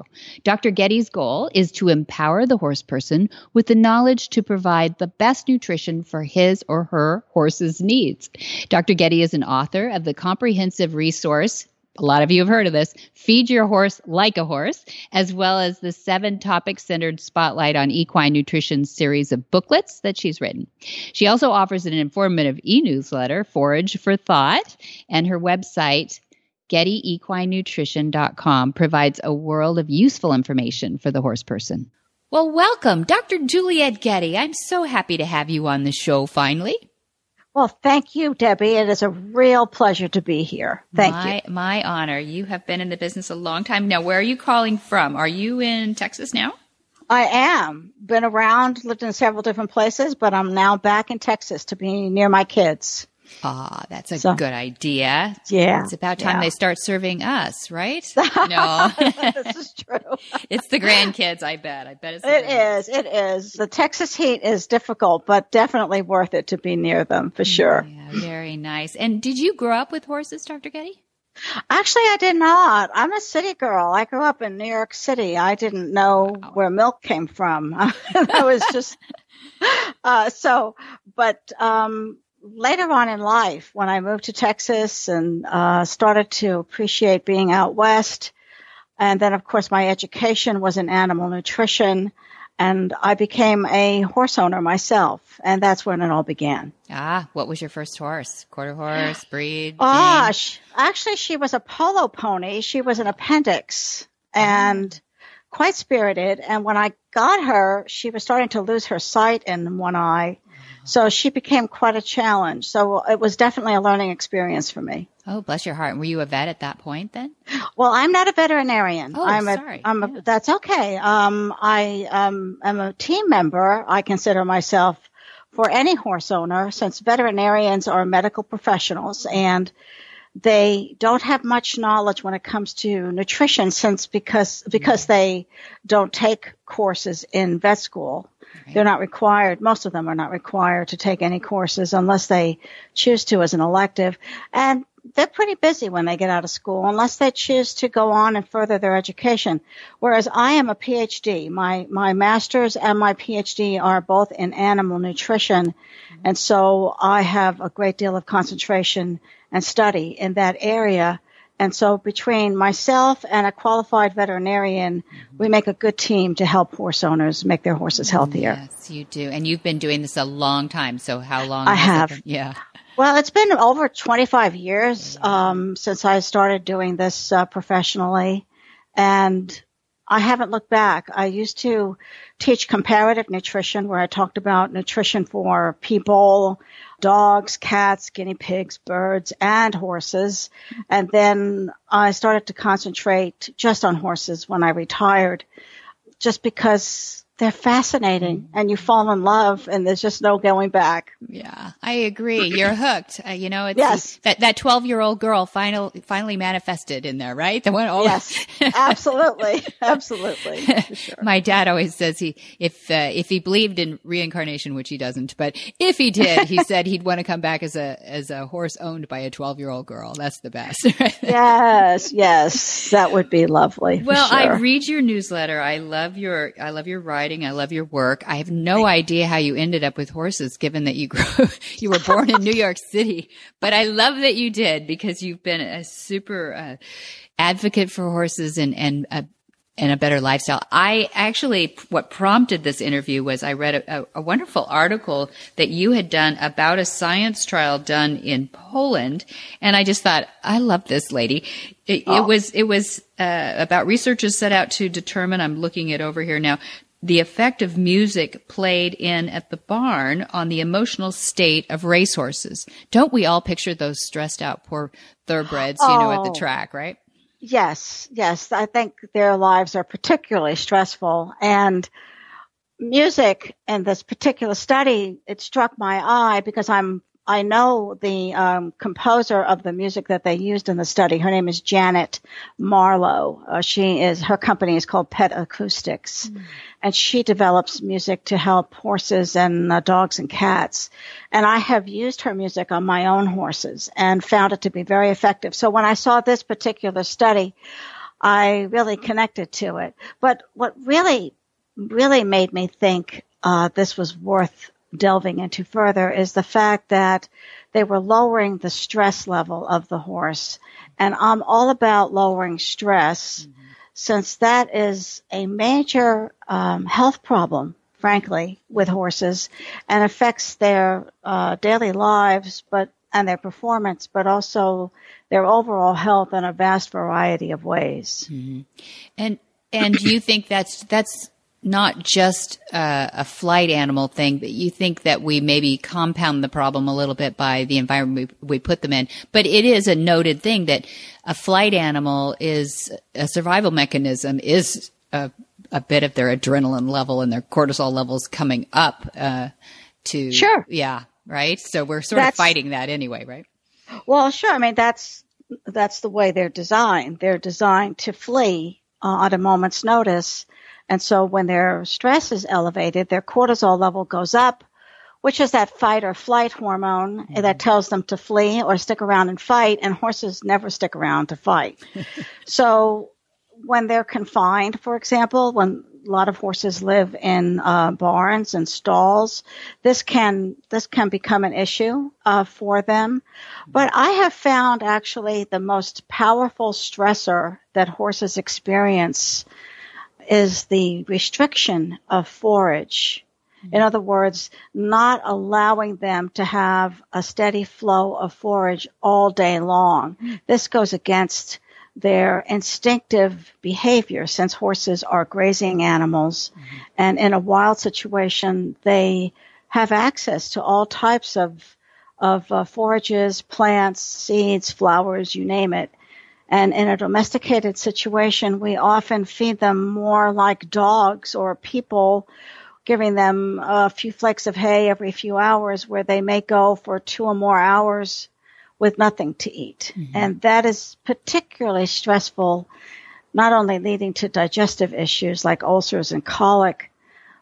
Dr. Getty's goal is to empower the horse person with the knowledge to provide the best nutrition for his or her horse's needs. Dr. Getty is an author of the comprehensive resource a lot of you have heard of this. Feed your horse like a horse as well as the seven topic centered spotlight on equine nutrition series of booklets that she's written. She also offers an informative e-newsletter forage for thought and her website gettyequinenutrition.com provides a world of useful information for the horse person. Well welcome dr juliet getty. I'm so happy to have you on the show finally well, thank you, Debbie. It is a real pleasure to be here. Thank my, you. My honor. You have been in the business a long time. Now, where are you calling from? Are you in Texas now? I am. Been around, lived in several different places, but I'm now back in Texas to be near my kids. Ah, that's a so, good idea. Yeah. It's about time yeah. they start serving us, right? No. this is true. it's the grandkids, I bet. I bet it's It is. It is. The Texas heat is difficult, but definitely worth it to be near them for sure. Yeah, very nice. And did you grow up with horses, Dr. Getty? Actually, I did not. I'm a city girl. I grew up in New York City. I didn't know wow. where milk came from. I was just, uh, so, but, um, later on in life, when I moved to Texas and uh, started to appreciate being out west, and then of course my education was in animal nutrition, and I became a horse owner myself, and that's when it all began. Ah, what was your first horse? Quarter horse, breed? Ah, actually, she was a polo pony. She was an appendix, and quite spirited. And when I got her, she was starting to lose her sight in one eye. So she became quite a challenge. So it was definitely a learning experience for me. Oh, bless your heart. Were you a vet at that point then? Well, I'm not a veterinarian. Oh, I'm sorry. A, I'm a, that's okay. Um, I um, am a team member. I consider myself for any horse owner since veterinarians are medical professionals and they don't have much knowledge when it comes to nutrition since because because they don't take courses in vet school Right. They're not required, most of them are not required to take any courses unless they choose to as an elective. And they're pretty busy when they get out of school unless they choose to go on and further their education. Whereas I am a PhD. My, my master's and my PhD are both in animal nutrition. Mm-hmm. And so I have a great deal of concentration and study in that area And so between myself and a qualified veterinarian, we make a good team to help horse owners make their horses healthier. Yes, you do. And you've been doing this a long time. So how long? I have. Yeah. Well, it's been over 25 years um, since I started doing this uh, professionally, and I haven't looked back. I used to teach comparative nutrition, where I talked about nutrition for people, dogs, cats, guinea pigs, birds, and horses. And then I started to concentrate just on horses when I retired, just because they're fascinating and you fall in love and there's just no going back. Yeah, I agree. You're hooked. Uh, you know, it's Yes. that that 12 year old girl final, finally manifested in there, right? The one. Oh, Yes, absolutely, absolutely. sure. My dad always says he if uh, if he believed in reincarnation, which he doesn't, but if he did, he said he'd want to come back as a as a horse owned by a 12 year old girl. That's the best. Yes, yes, that would be lovely. Well, I read your newsletter. I love your I love your writing. I love your work. I have no idea how you ended up with horses given that you grew you were born in New York City, but I love that you did because you've been a super uh, advocate for horses and and a and a better lifestyle. I actually, what prompted this interview was I read a, a, wonderful article that you had done about a science trial done in Poland, and I just thought, I love this lady. It, it was it was uh, about researchers set out to determine. I'm looking it over here now. The effect of music played in at the barn on the emotional state of racehorses. Don't we all picture those stressed out poor thoroughbreds, you know, at the Oh. track, right? Yes, yes. I think their lives are particularly stressful. And music in this particular study, it struck my eye because I'm, I know the um, composer of the music that they used in the study. Her name is Janet Marlow. Uh, she is, her company is called Pet Acoustics. And she develops music to help horses and uh, dogs and cats. And I have used her music on my own horses and found it to be very effective. So when I saw this particular study, I really connected to it. But what really, really made me think uh, this was worth delving into further is the fact that they were lowering the stress level of the horse. And I'm all about lowering stress since that is a major um, health problem, frankly, with horses and affects their uh, daily lives, but and their performance, but also their overall health in a vast variety of ways. And and do you think that's that's not just uh, a flight animal thing, but you think that we maybe compound the problem a little bit by the environment we, we put them in. But it is a noted thing that a flight animal is a survival mechanism is a, a bit of their adrenaline level and their cortisol levels coming up uh, to Sure. yeah right. So we're sort of fighting that anyway, right? Well, sure. I mean, that's that's the way they're designed. They're designed to flee uh, at a moment's notice, and so when their stress is elevated, their cortisol level goes up, which is that fight or flight hormone that tells them to flee or stick around and fight. And horses never stick around to fight. so when they're confined, for example, when a lot of horses live in uh, barns and stalls, this can this can become an issue uh, for them. But I have found actually the most powerful stressor that horses experience is the restriction of forage. Mm-hmm. In other words, not allowing them to have a steady flow of forage all day long. Mm-hmm. This goes against their instinctive behavior since horses are grazing animals mm-hmm. and in a wild situation they have access to all types of of uh, forages, plants, seeds, flowers, you name it. And in a domesticated situation, we often feed them more like dogs or people, giving them a few flakes of hay every few hours where they may go for two or more hours with nothing to eat. And that is particularly stressful, not only leading to digestive issues like ulcers and colic,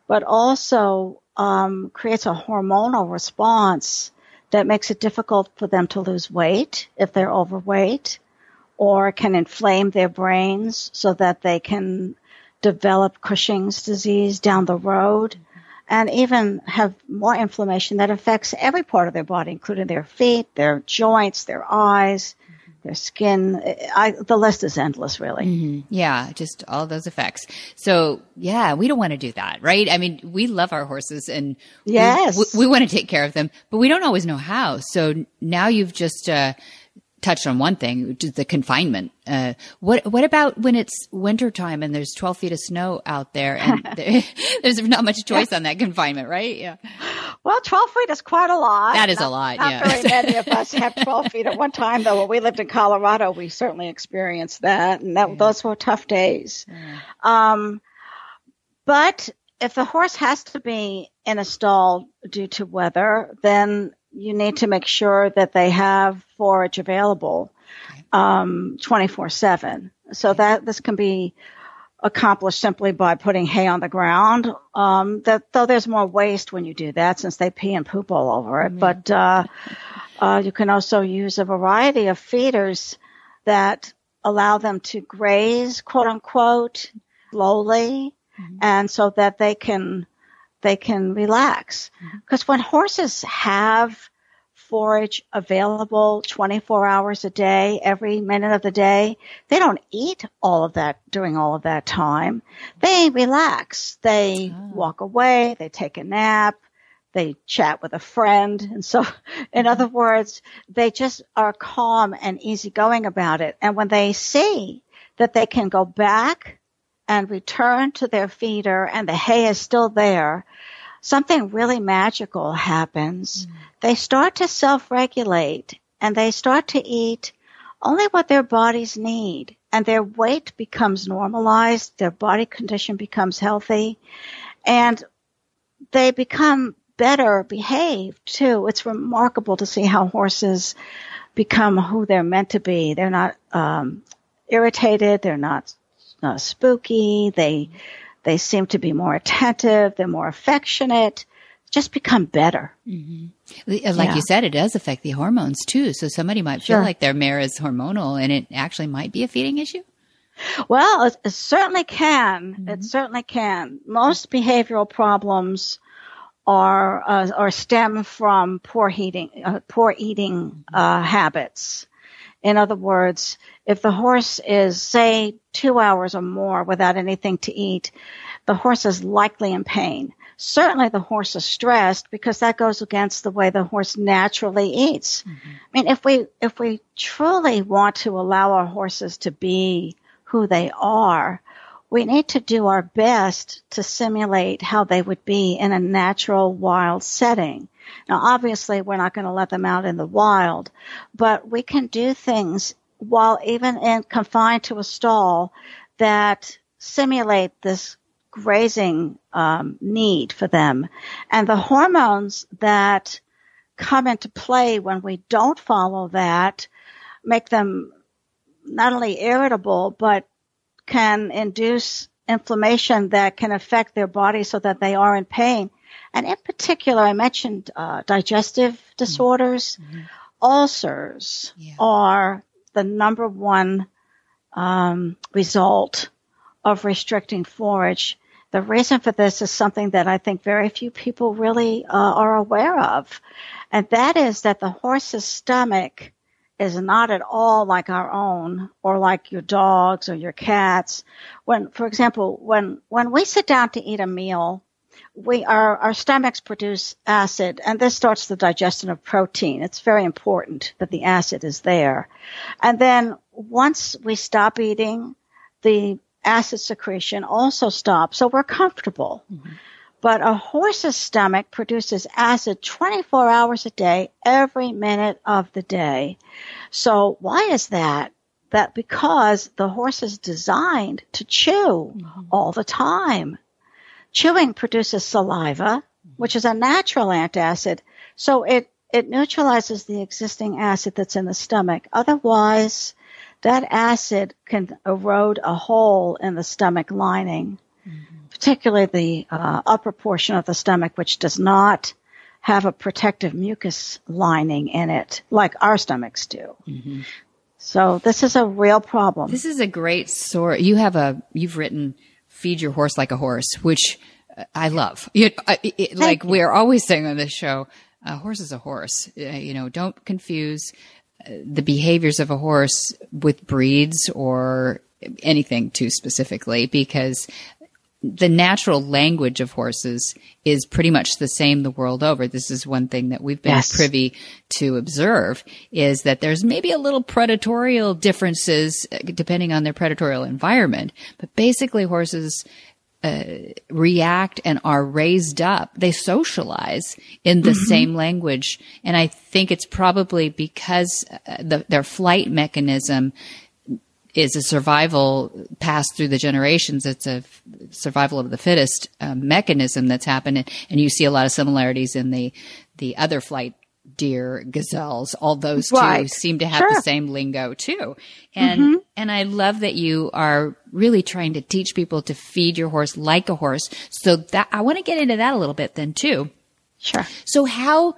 but also um, creates a hormonal response that makes it difficult for them to lose weight if they're overweight or can inflame their brains so that they can develop Cushing's disease down the road and even have more inflammation that affects every part of their body, including their feet, their joints, their eyes, their skin. I, the list is endless, really. Mm-hmm. Yeah, just all those effects. So, yeah, we don't want to do that, right? I mean, we love our horses and yes, we, we, we want to take care of them, but we don't always know how. So now you've just uh, touched on one thing, the confinement. Uh, what what about when it's wintertime and there's 12 feet of snow out there and there, there's not much choice on that confinement, right? Yeah. Well, 12 feet is quite a lot. That is not, a lot. Not yeah. very many of us have 12 feet at one time, though. When we lived in Colorado, we certainly experienced that, and that, yeah. those were tough days. Yeah. Um, but if the horse has to be in a stall due to weather, then you need to make sure that they have forage available um, 24 7. So that this can be accomplished simply by putting hay on the ground. Um, that though there's more waste when you do that since they pee and poop all over it. Mm-hmm. But uh, uh, you can also use a variety of feeders that allow them to graze, quote unquote, slowly, mm-hmm. and so that they can they can relax. Because mm-hmm. when horses have forage available 24 hours a day, every minute of the day. They don't eat all of that during all of that time. They relax. They oh. walk away. They take a nap. They chat with a friend. And so, in other words, they just are calm and easygoing about it. And when they see that they can go back and return to their feeder and the hay is still there, something really magical happens. Mm. They start to self-regulate and they start to eat only what their bodies need and their weight becomes normalized, their body condition becomes healthy and they become better behaved too. It's remarkable to see how horses become who they're meant to be. They're not um, irritated. They're not uh, spooky. They they seem to be more attentive. They're more affectionate. Just become better. Mm-hmm. Like yeah. you said, it does affect the hormones too. So somebody might feel sure. like their mare is hormonal and it actually might be a feeding issue. Well, it, it certainly can. Mm-hmm. It certainly can. Most behavioral problems are uh, or stem from poor eating, uh, poor eating uh, habits. In other words, if the horse is, say, two hours or more without anything to eat, the horse is likely in pain. Certainly the horse is stressed because that goes against the way the horse naturally eats. Mm-hmm. I mean, if we, if we truly want to allow our horses to be who they are, we need to do our best to simulate how they would be in a natural wild setting. Now, obviously, we're not going to let them out in the wild, but we can do things while even in confined to a stall that simulate this grazing um, need for them. And the hormones that come into play when we don't follow that make them not only irritable, but can induce inflammation that can affect their body so that they are in pain. And in particular, I mentioned uh, digestive disorders. Mm-hmm. Ulcers yeah. are the number one um, result of restricting forage. The reason for this is something that I think very few people really uh, are aware of, and that is that the horse's stomach is not at all like our own or like your dogs or your cats. When, for example, when, when we sit down to eat a meal, we our our stomachs produce acid and this starts the digestion of protein. It's very important that the acid is there. And then once we stop eating the acid secretion also stops so we're comfortable. Mm-hmm. but a horse's stomach produces acid 24 hours a day every minute of the day. So why is that? That because the horse is designed to chew mm-hmm. all the time Chewing produces saliva, which is a natural antacid, so it, it neutralizes the existing acid that's in the stomach. Otherwise, that acid can erode a hole in the stomach lining, mm-hmm. particularly the uh, upper portion of the stomach, which does not have a protective mucus lining in it like our stomachs do. Mm-hmm. So this is a real problem. This is a great story. You have a, you've written feed your horse like a horse, which uh, I love. You, uh, it, like we're always saying on this show, a horse is a horse. Uh, you know, don't confuse uh, the behaviors of a horse with breeds or anything too specifically because the natural language of horses is pretty much the same the world over. This is one thing that we've been yes. privy to observe is that there's maybe a little predatorial differences uh, depending on their predatorial environment, but basically horses uh, react and are raised up. They socialize in the mm-hmm. same language. And I think it's probably because uh, the, their flight mechanism is a survival passed through the generations. It's a survival of the fittest uh, mechanism that's happened, and you see a lot of similarities in the the other flight deer, gazelles. All those right. two seem to have sure. the same lingo too, and mm-hmm. and I love that you are really trying to teach people to feed your horse like a horse. So that I want to get into that a little bit then too. Sure. So how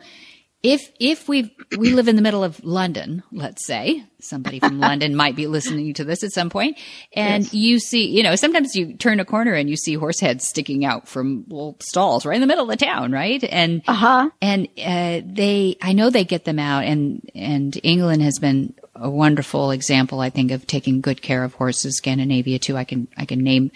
if if we we live in the middle of London, let's say somebody from London might be listening to this at some point, and yes. you see, you know, sometimes you turn a corner and you see horse heads sticking out from little stalls right in the middle of the town, right? And uh-huh. and uh, they, I know they get them out, and and England has been a wonderful example, I think, of taking good care of horses. Scandinavia too. I can I can name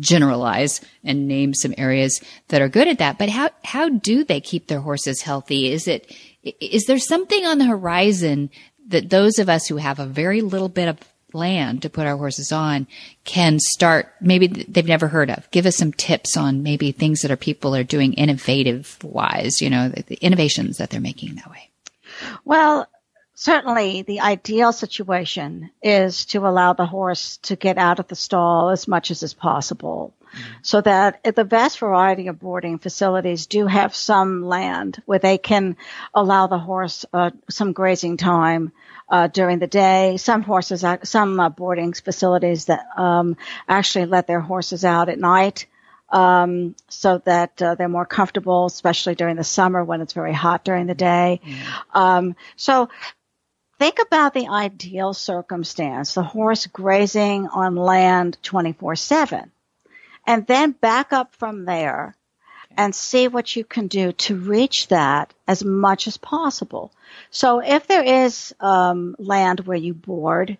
generalize and name some areas that are good at that. But how, how do they keep their horses healthy? Is it, is there something on the horizon that those of us who have a very little bit of land to put our horses on can start maybe they've never heard of give us some tips on maybe things that our people are doing innovative wise you know the, the innovations that they're making that way well certainly the ideal situation is to allow the horse to get out of the stall as much as is possible. Mm-hmm. So that the vast variety of boarding facilities do have some land where they can allow the horse uh, some grazing time uh, during the day. Some horses, some uh, boarding facilities that um, actually let their horses out at night um, so that uh, they're more comfortable, especially during the summer when it's very hot during the day. Mm. Um, so Think about the ideal circumstance, the horse grazing on land 24 7. And then back up from there and see what you can do to reach that as much as possible. So if there is um, land where you board,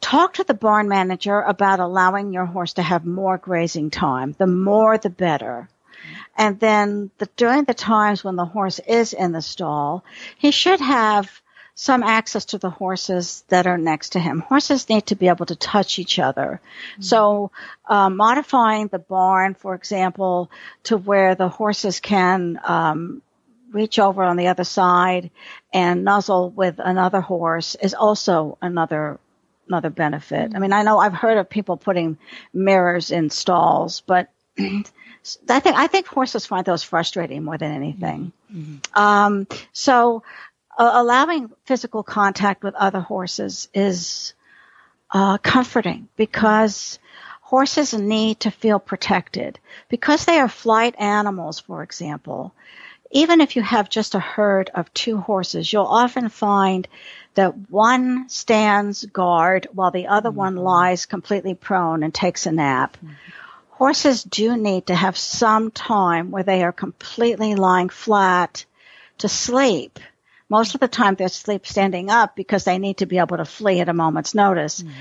talk to the barn manager about allowing your horse to have more grazing time. The more, the better. And then the, during the times when the horse is in the stall, he should have some access to the horses that are next to him. Horses need to be able to touch each other. Mm-hmm. So, uh, modifying the barn, for example, to where the horses can um, reach over on the other side and nuzzle with another horse is also another another benefit. Mm-hmm. I mean, I know I've heard of people putting mirrors in stalls, but I think I think horses find those frustrating more than anything. Mm-hmm. Um, so allowing physical contact with other horses is uh, comforting because horses need to feel protected because they are flight animals for example even if you have just a herd of two horses you'll often find that one stands guard while the other mm-hmm. one lies completely prone and takes a nap mm-hmm. horses do need to have some time where they are completely lying flat to sleep most of the time they sleep standing up because they need to be able to flee at a moment's notice. Mm.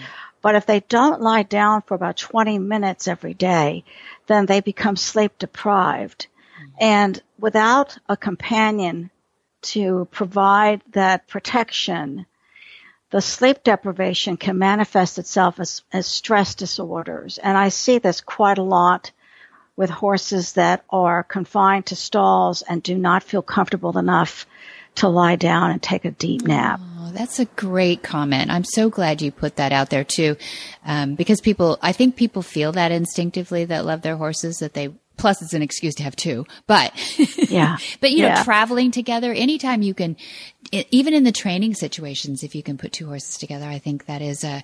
But if they don't lie down for about 20 minutes every day, then they become sleep deprived. Mm. And without a companion to provide that protection, the sleep deprivation can manifest itself as, as stress disorders. And I see this quite a lot with horses that are confined to stalls and do not feel comfortable enough to lie down and take a deep nap. Oh, that's a great comment. I'm so glad you put that out there too, um, because people, I think people feel that instinctively that love their horses that they plus it's an excuse to have two. But yeah, but you yeah. know, traveling together, anytime you can, even in the training situations, if you can put two horses together, I think that is a,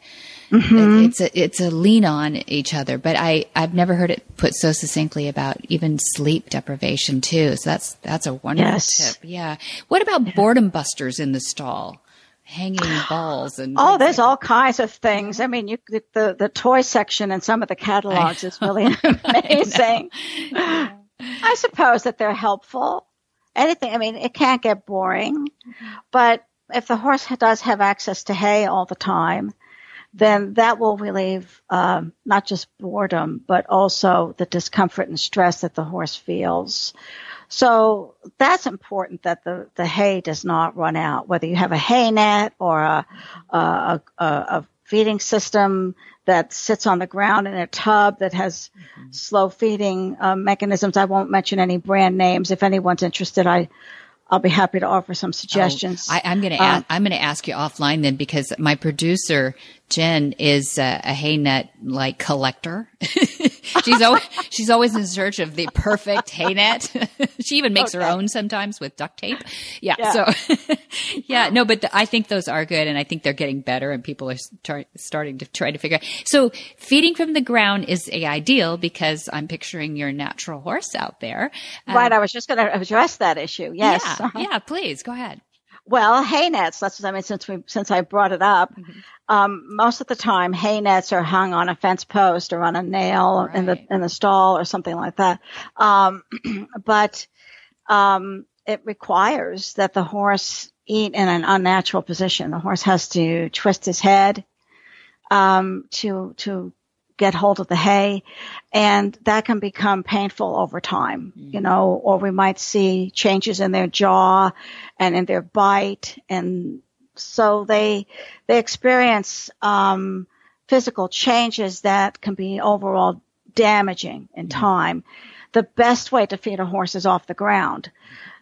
mm-hmm. it's a, it's a lean on each other. But I, I've never heard it put so succinctly about even sleep deprivation too. So that's, that's a wonderful yes. tip. Yeah. What about boredom busters in the stall? hanging balls and oh there's like all kinds of things i mean you the the toy section in some of the catalogs is really amazing I, I, suppose that they're helpful anything i mean it can't get boring but if the horse does have access to hay all the time, then that will relieve um, not just boredom, but also the discomfort and stress that the horse feels. So that's important that the, the hay does not run out, whether you have a hay net or a, a, a, a feeding system that sits on the ground in a tub that has mm-hmm. slow feeding uh, mechanisms. I won't mention any brand names. If anyone's interested, I I'll be happy to offer some suggestions. Oh, I, am going to um, I'm going to ask you offline then because my producer Jen is a, a hay net like collector. she's always she's always in search of the perfect hay net. she even makes okay. her own sometimes with duct tape. Yeah. yeah. So yeah, no, but the, I think those are good, and I think they're getting better, and people are start, starting to try to figure. out. So feeding from the ground is a ideal because I'm picturing your natural horse out there. Right. Um, I was just going to address that issue. Yes. Yeah. yeah. Please go ahead. Well, hay nets. That's what I mean. Since we since I brought it up, mm-hmm. Um, most of the time hay nets are hung on a fence post or on a nail right. in the in the stall or something like that. Um, but um, it requires that the horse eat in an unnatural position. The horse has to twist his head um, to to get hold of the hay, and that can become painful over time. Mm. You know, or we might see changes in their jaw and in their bite, and so they they experience um, physical changes that can be overall damaging in mm. time. The best way to feed a horse is off the ground.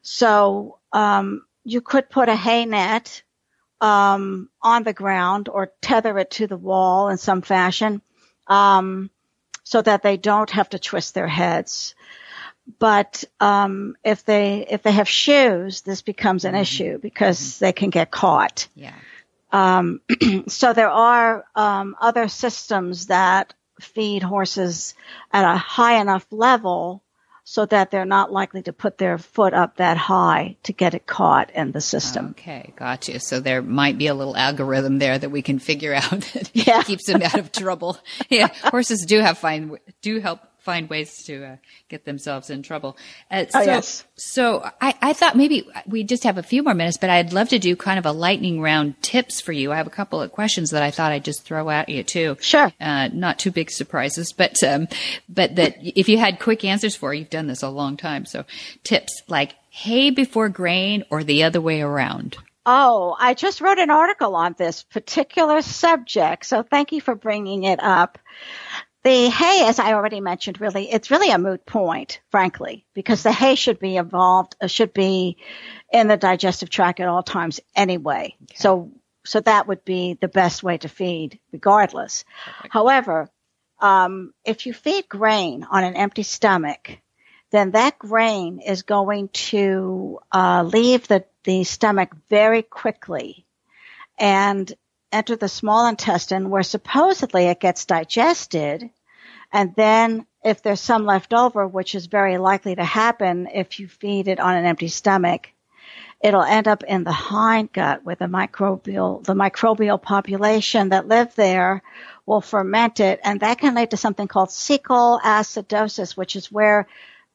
So um, you could put a hay net um, on the ground or tether it to the wall in some fashion um, so that they don't have to twist their heads. But um, if they if they have shoes, this becomes an mm-hmm. issue because mm-hmm. they can get caught. Yeah. Um, so there are um, other systems that feed horses at a high enough level so that they're not likely to put their foot up that high to get it caught in the system. Okay, gotcha. So there might be a little algorithm there that we can figure out that yeah. keeps them out of trouble. Yeah, horses do have fine do help find ways to uh, get themselves in trouble. Uh, oh, so, oh, yes. So I, I thought maybe we just have a few more minutes, but I'd love to do kind of a lightning round tips for you. I have a couple of questions that I thought I'd just throw at you too. Sure. Uh, not too big surprises, but, um, but that if you had quick answers for, you've done this a long time. So tips like hay before grain or the other way around. Oh, I just wrote an article on this particular subject, so thank you for bringing it up. The hay, as I already mentioned, really, it's really a moot point, frankly, because the hay should be involved, uh, should be in the digestive tract at all times anyway. Okay. So, so that would be the best way to feed regardless. Perfect. However, um, if you feed grain on an empty stomach, then that grain is going to uh, leave the, the stomach very quickly and enter the small intestine where supposedly it gets digested. And then if there's some left over, which is very likely to happen if you feed it on an empty stomach, it'll end up in the hindgut where the microbial, the microbial population that live there will ferment it. And that can lead to something called cecal acidosis, which is where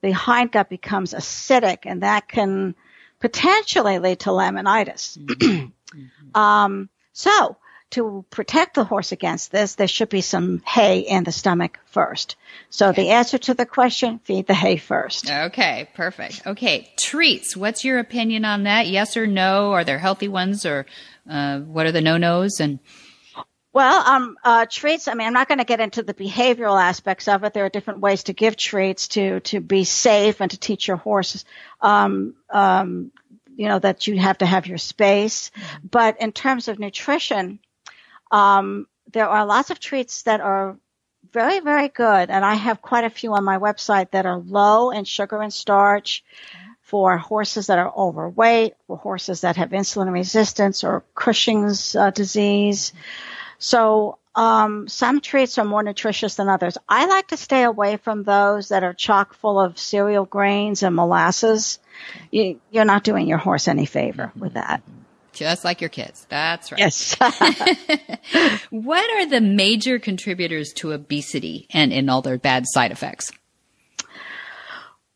the hindgut becomes acidic and that can potentially lead to laminitis. Mm-hmm. um, so to protect the horse against this, there should be some hay in the stomach first. So okay. the answer to the question, feed the hay first. Okay, perfect. Okay, treats. What's your opinion on that? Yes or no? Are there healthy ones or uh, what are the no-nos? And well, um, uh, treats. I mean, I'm not going to get into the behavioral aspects of it. There are different ways to give treats to to be safe and to teach your horses um, um, you know, that you have to have your space. Mm-hmm. But in terms of nutrition, um, there are lots of treats that are very, very good, and I have quite a few on my website that are low in sugar and starch for horses that are overweight, for horses that have insulin resistance or Cushing's uh, disease. So um, some treats are more nutritious than others. I like to stay away from those that are chock full of cereal grains and molasses. You, are not doing your horse any favor with that. Just like your kids. That's right. Yes. what are the major contributors to obesity and in all their bad side effects?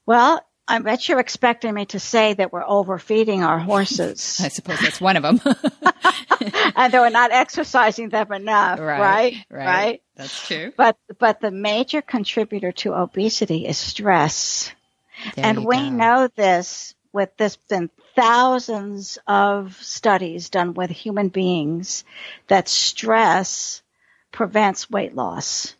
Well, I bet you're expecting me to say that we're overfeeding our horses. I suppose that's one of them. and that we're not exercising them enough, Right, right? right. Right. that's true. But but the major contributor to obesity is stress. There and we go. know this with there's been thousands of studies done with human beings that stress prevents weight loss.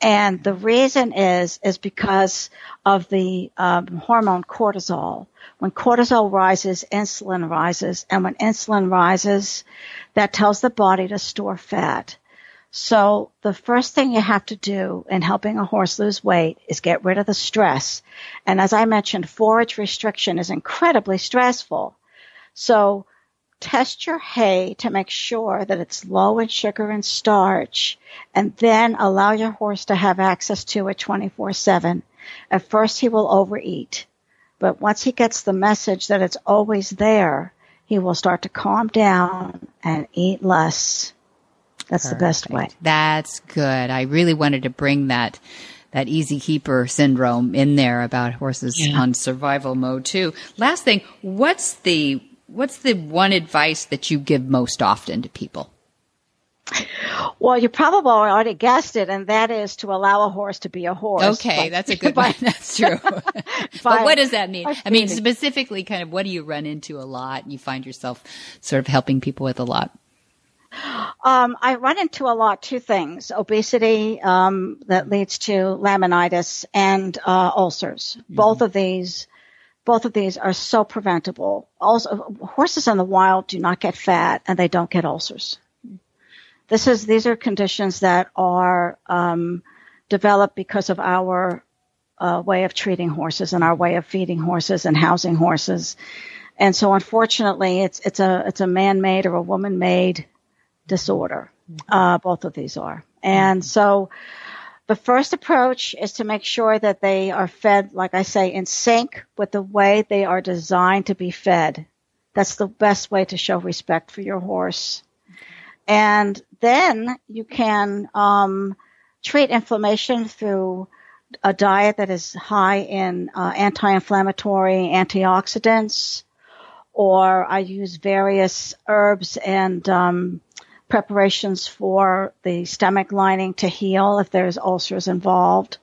And the reason is is because of the um, hormone cortisol. When cortisol rises, insulin rises, and when insulin rises, that tells the body to store fat. So the first thing you have to do in helping a horse lose weight is get rid of the stress. And as I mentioned, forage restriction is incredibly stressful. So test your hay to make sure that it's low in sugar and starch and then allow your horse to have access to it 24 7. At first he will overeat, but once he gets the message that it's always there, he will start to calm down and eat less. That's the best way. That's good. I really wanted to bring that that easy keeper syndrome in there about horses Yeah. on survival mode too. Last thing, what's the what's the one advice that you give most often to people? Well, you probably already guessed it, and that is to allow a horse to be a horse. Okay, By- that's a good by- one. That's true. but what does that mean? I mean, specifically, kind of what do you run into a lot and you find yourself sort of helping people with a lot? Um, I run into a lot two things: obesity um, that leads to laminitis and uh, ulcers. Both of these, both of these are so preventable. Also, horses in the wild do not get fat and they don't get ulcers. This is these are conditions that are um, developed because of our uh, way of treating horses and our way of feeding horses and housing horses. And so, unfortunately, it's it's a it's a man-made or a woman-made disorder. Uh, both of these are. And so the first approach is to make sure that they are fed, like I say, in sync with the way they are designed to be fed. That's the best way to show respect for your horse. And then you can um, treat inflammation through a diet that is high in uh, anti-inflammatory antioxidants, or I use various herbs and um, preparations for the stomach lining to heal if there's ulcers involved.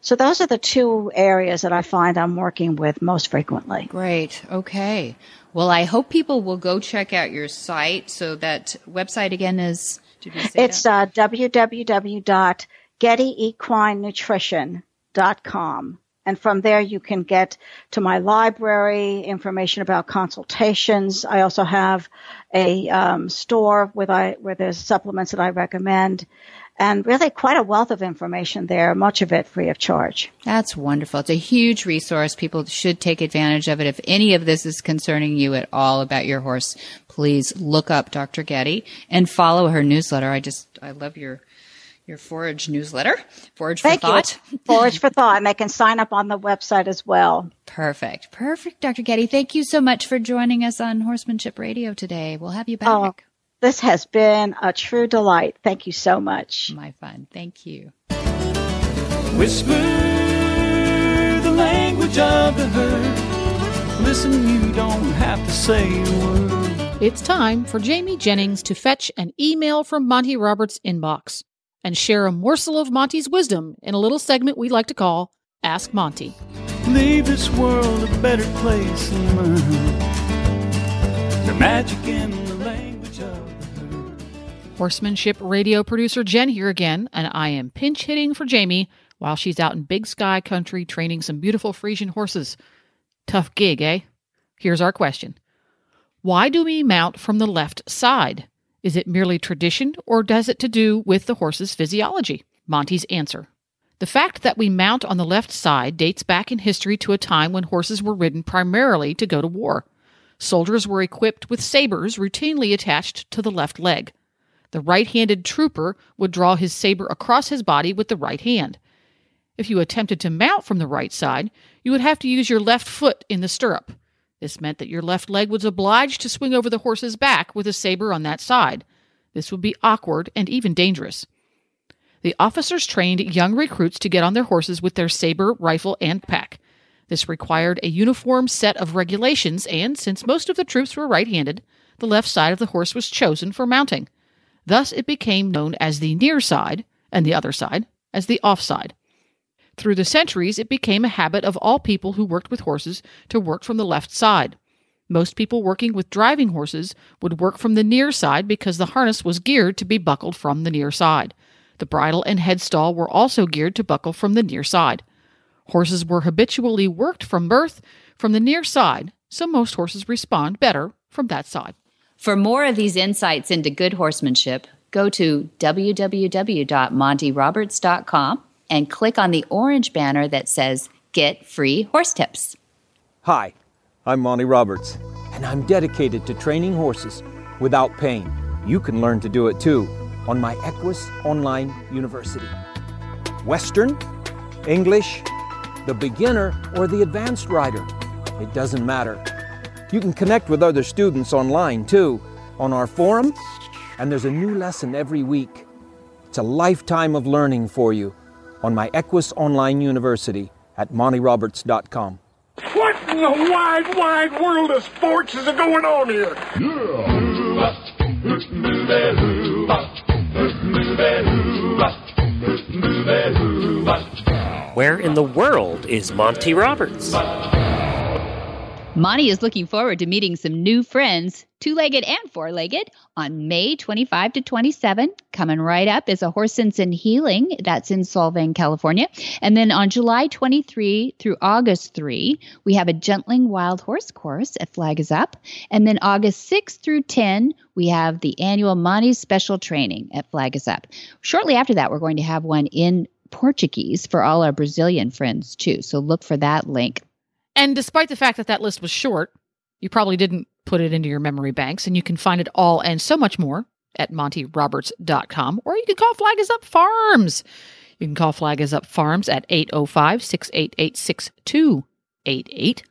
So those are the two areas that I find I'm working with most frequently. Great. Okay. Well, I hope people will go check out your site. So that website again is. Did we say It's uh, www.gettyequinenutrition.com. And from there you can get to my library, information about consultations. I also have a um, store with I, where there's supplements that I recommend. And really quite a wealth of information there, much of it free of charge. That's wonderful. It's a huge resource. People should take advantage of it. If any of this is concerning you at all about your horse, please look up Dr. Getty and follow her newsletter. I just, I love your, your forage newsletter, Forage for Thank Thought. you. Forage for Thought. And they can sign up on the website as well. Perfect. Perfect, Dr. Getty. Thank you so much for joining us on Horsemanship Radio today. We'll have you back. Oh, this has been a true delight. Thank you so much. My fun. Thank you. Whisper the language of the herd. Listen, you don't have to say a word. It's time for Jamie Jennings to fetch an email from Monty Roberts' inbox and share a morsel of Monty's wisdom in a little segment we like to call Ask Monty. Leave this world a better place than mine. The magic in the language of the herd. Horsemanship radio producer Jen here again, and I am pinch hitting for Jamie while she's out in Big Sky Country training some beautiful Frisian horses. Tough gig, eh? Here's our question Why do we mount from the left side? Is it merely tradition, or does it to do with the horse's physiology? Monty's answer. The fact that we mount on the left side dates back in history to a time when horses were ridden primarily to go to war. Soldiers were equipped with sabers routinely attached to the left leg. The right handed trooper would draw his saber across his body with the right hand. If you attempted to mount from the right side, you would have to use your left foot in the stirrup. This meant that your left leg was obliged to swing over the horse's back with a saber on that side. This would be awkward and even dangerous. The officers trained young recruits to get on their horses with their saber, rifle, and pack. This required a uniform set of regulations, and since most of the troops were right handed, the left side of the horse was chosen for mounting. Thus, it became known as the near side, and the other side as the off side. Through the centuries, it became a habit of all people who worked with horses to work from the left side. Most people working with driving horses would work from the near side because the harness was geared to be buckled from the near side. The bridle and headstall were also geared to buckle from the near side. Horses were habitually worked from birth from the near side, so most horses respond better from that side. For more of these insights into good horsemanship, go to www.montyroberts.com and click on the orange banner that says Get Free Horse Tips. Hi, I'm Monty Roberts, and I'm dedicated to training horses without pain. You can learn to do it too on my Equus Online University. Western, English, the beginner, or the advanced rider. It doesn't matter. You can connect with other students online too, on our forum, and there's a new lesson every week. It's a lifetime of learning for you on my Equus Online University at montyroberts.com. What in the wide, wide world of sports is going on here? Where in the world is Monty Roberts? Monty is looking forward to meeting some new friends, two legged and four legged, on May 25 to 27. Coming right up is a Horse Sense and Healing that's in Solvang, California. And then on July 23 through August 3, we have a Gentling Wild Horse course at Flag is Up. And then August 6 through 10, we have the annual Monty's Special Training at Flag is Up. Shortly after that, we're going to have one in Portuguese for all our Brazilian friends too. So look for that link. And despite the fact that that list was short, you probably didn't put it into your memory banks, and you can find it all and so much more at montyroberts.com, or you can call Flag is Up Farms. You can call Flag is Up Farms at 805 688 6288.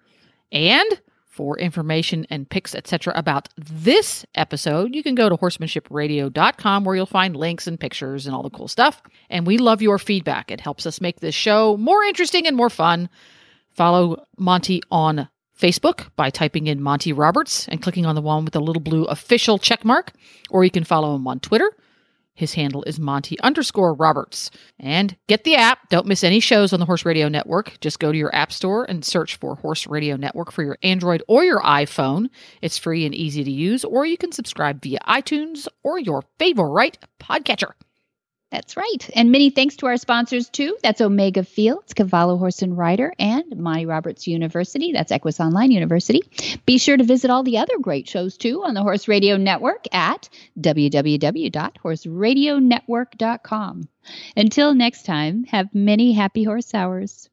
And for information and pics, etc., about this episode, you can go to horsemanshipradio.com where you'll find links and pictures and all the cool stuff. And we love your feedback. It helps us make this show more interesting and more fun. Follow Monty on Facebook by typing in Monty Roberts and clicking on the one with the little blue official check mark, or you can follow him on Twitter. His handle is Monty underscore Roberts. And get the app. Don't miss any shows on the Horse Radio Network. Just go to your app store and search for Horse Radio Network for your Android or your iPhone. It's free and easy to use, or you can subscribe via iTunes or your favorite podcatcher. That's right. And many thanks to our sponsors too. That's Omega Fields, Cavallo Horse and Rider, and Monty Roberts University. That's Equus Online University. Be sure to visit all the other great shows too on the Horse Radio Network at www.horseradionetwork.com. Until next time, have many happy horse hours.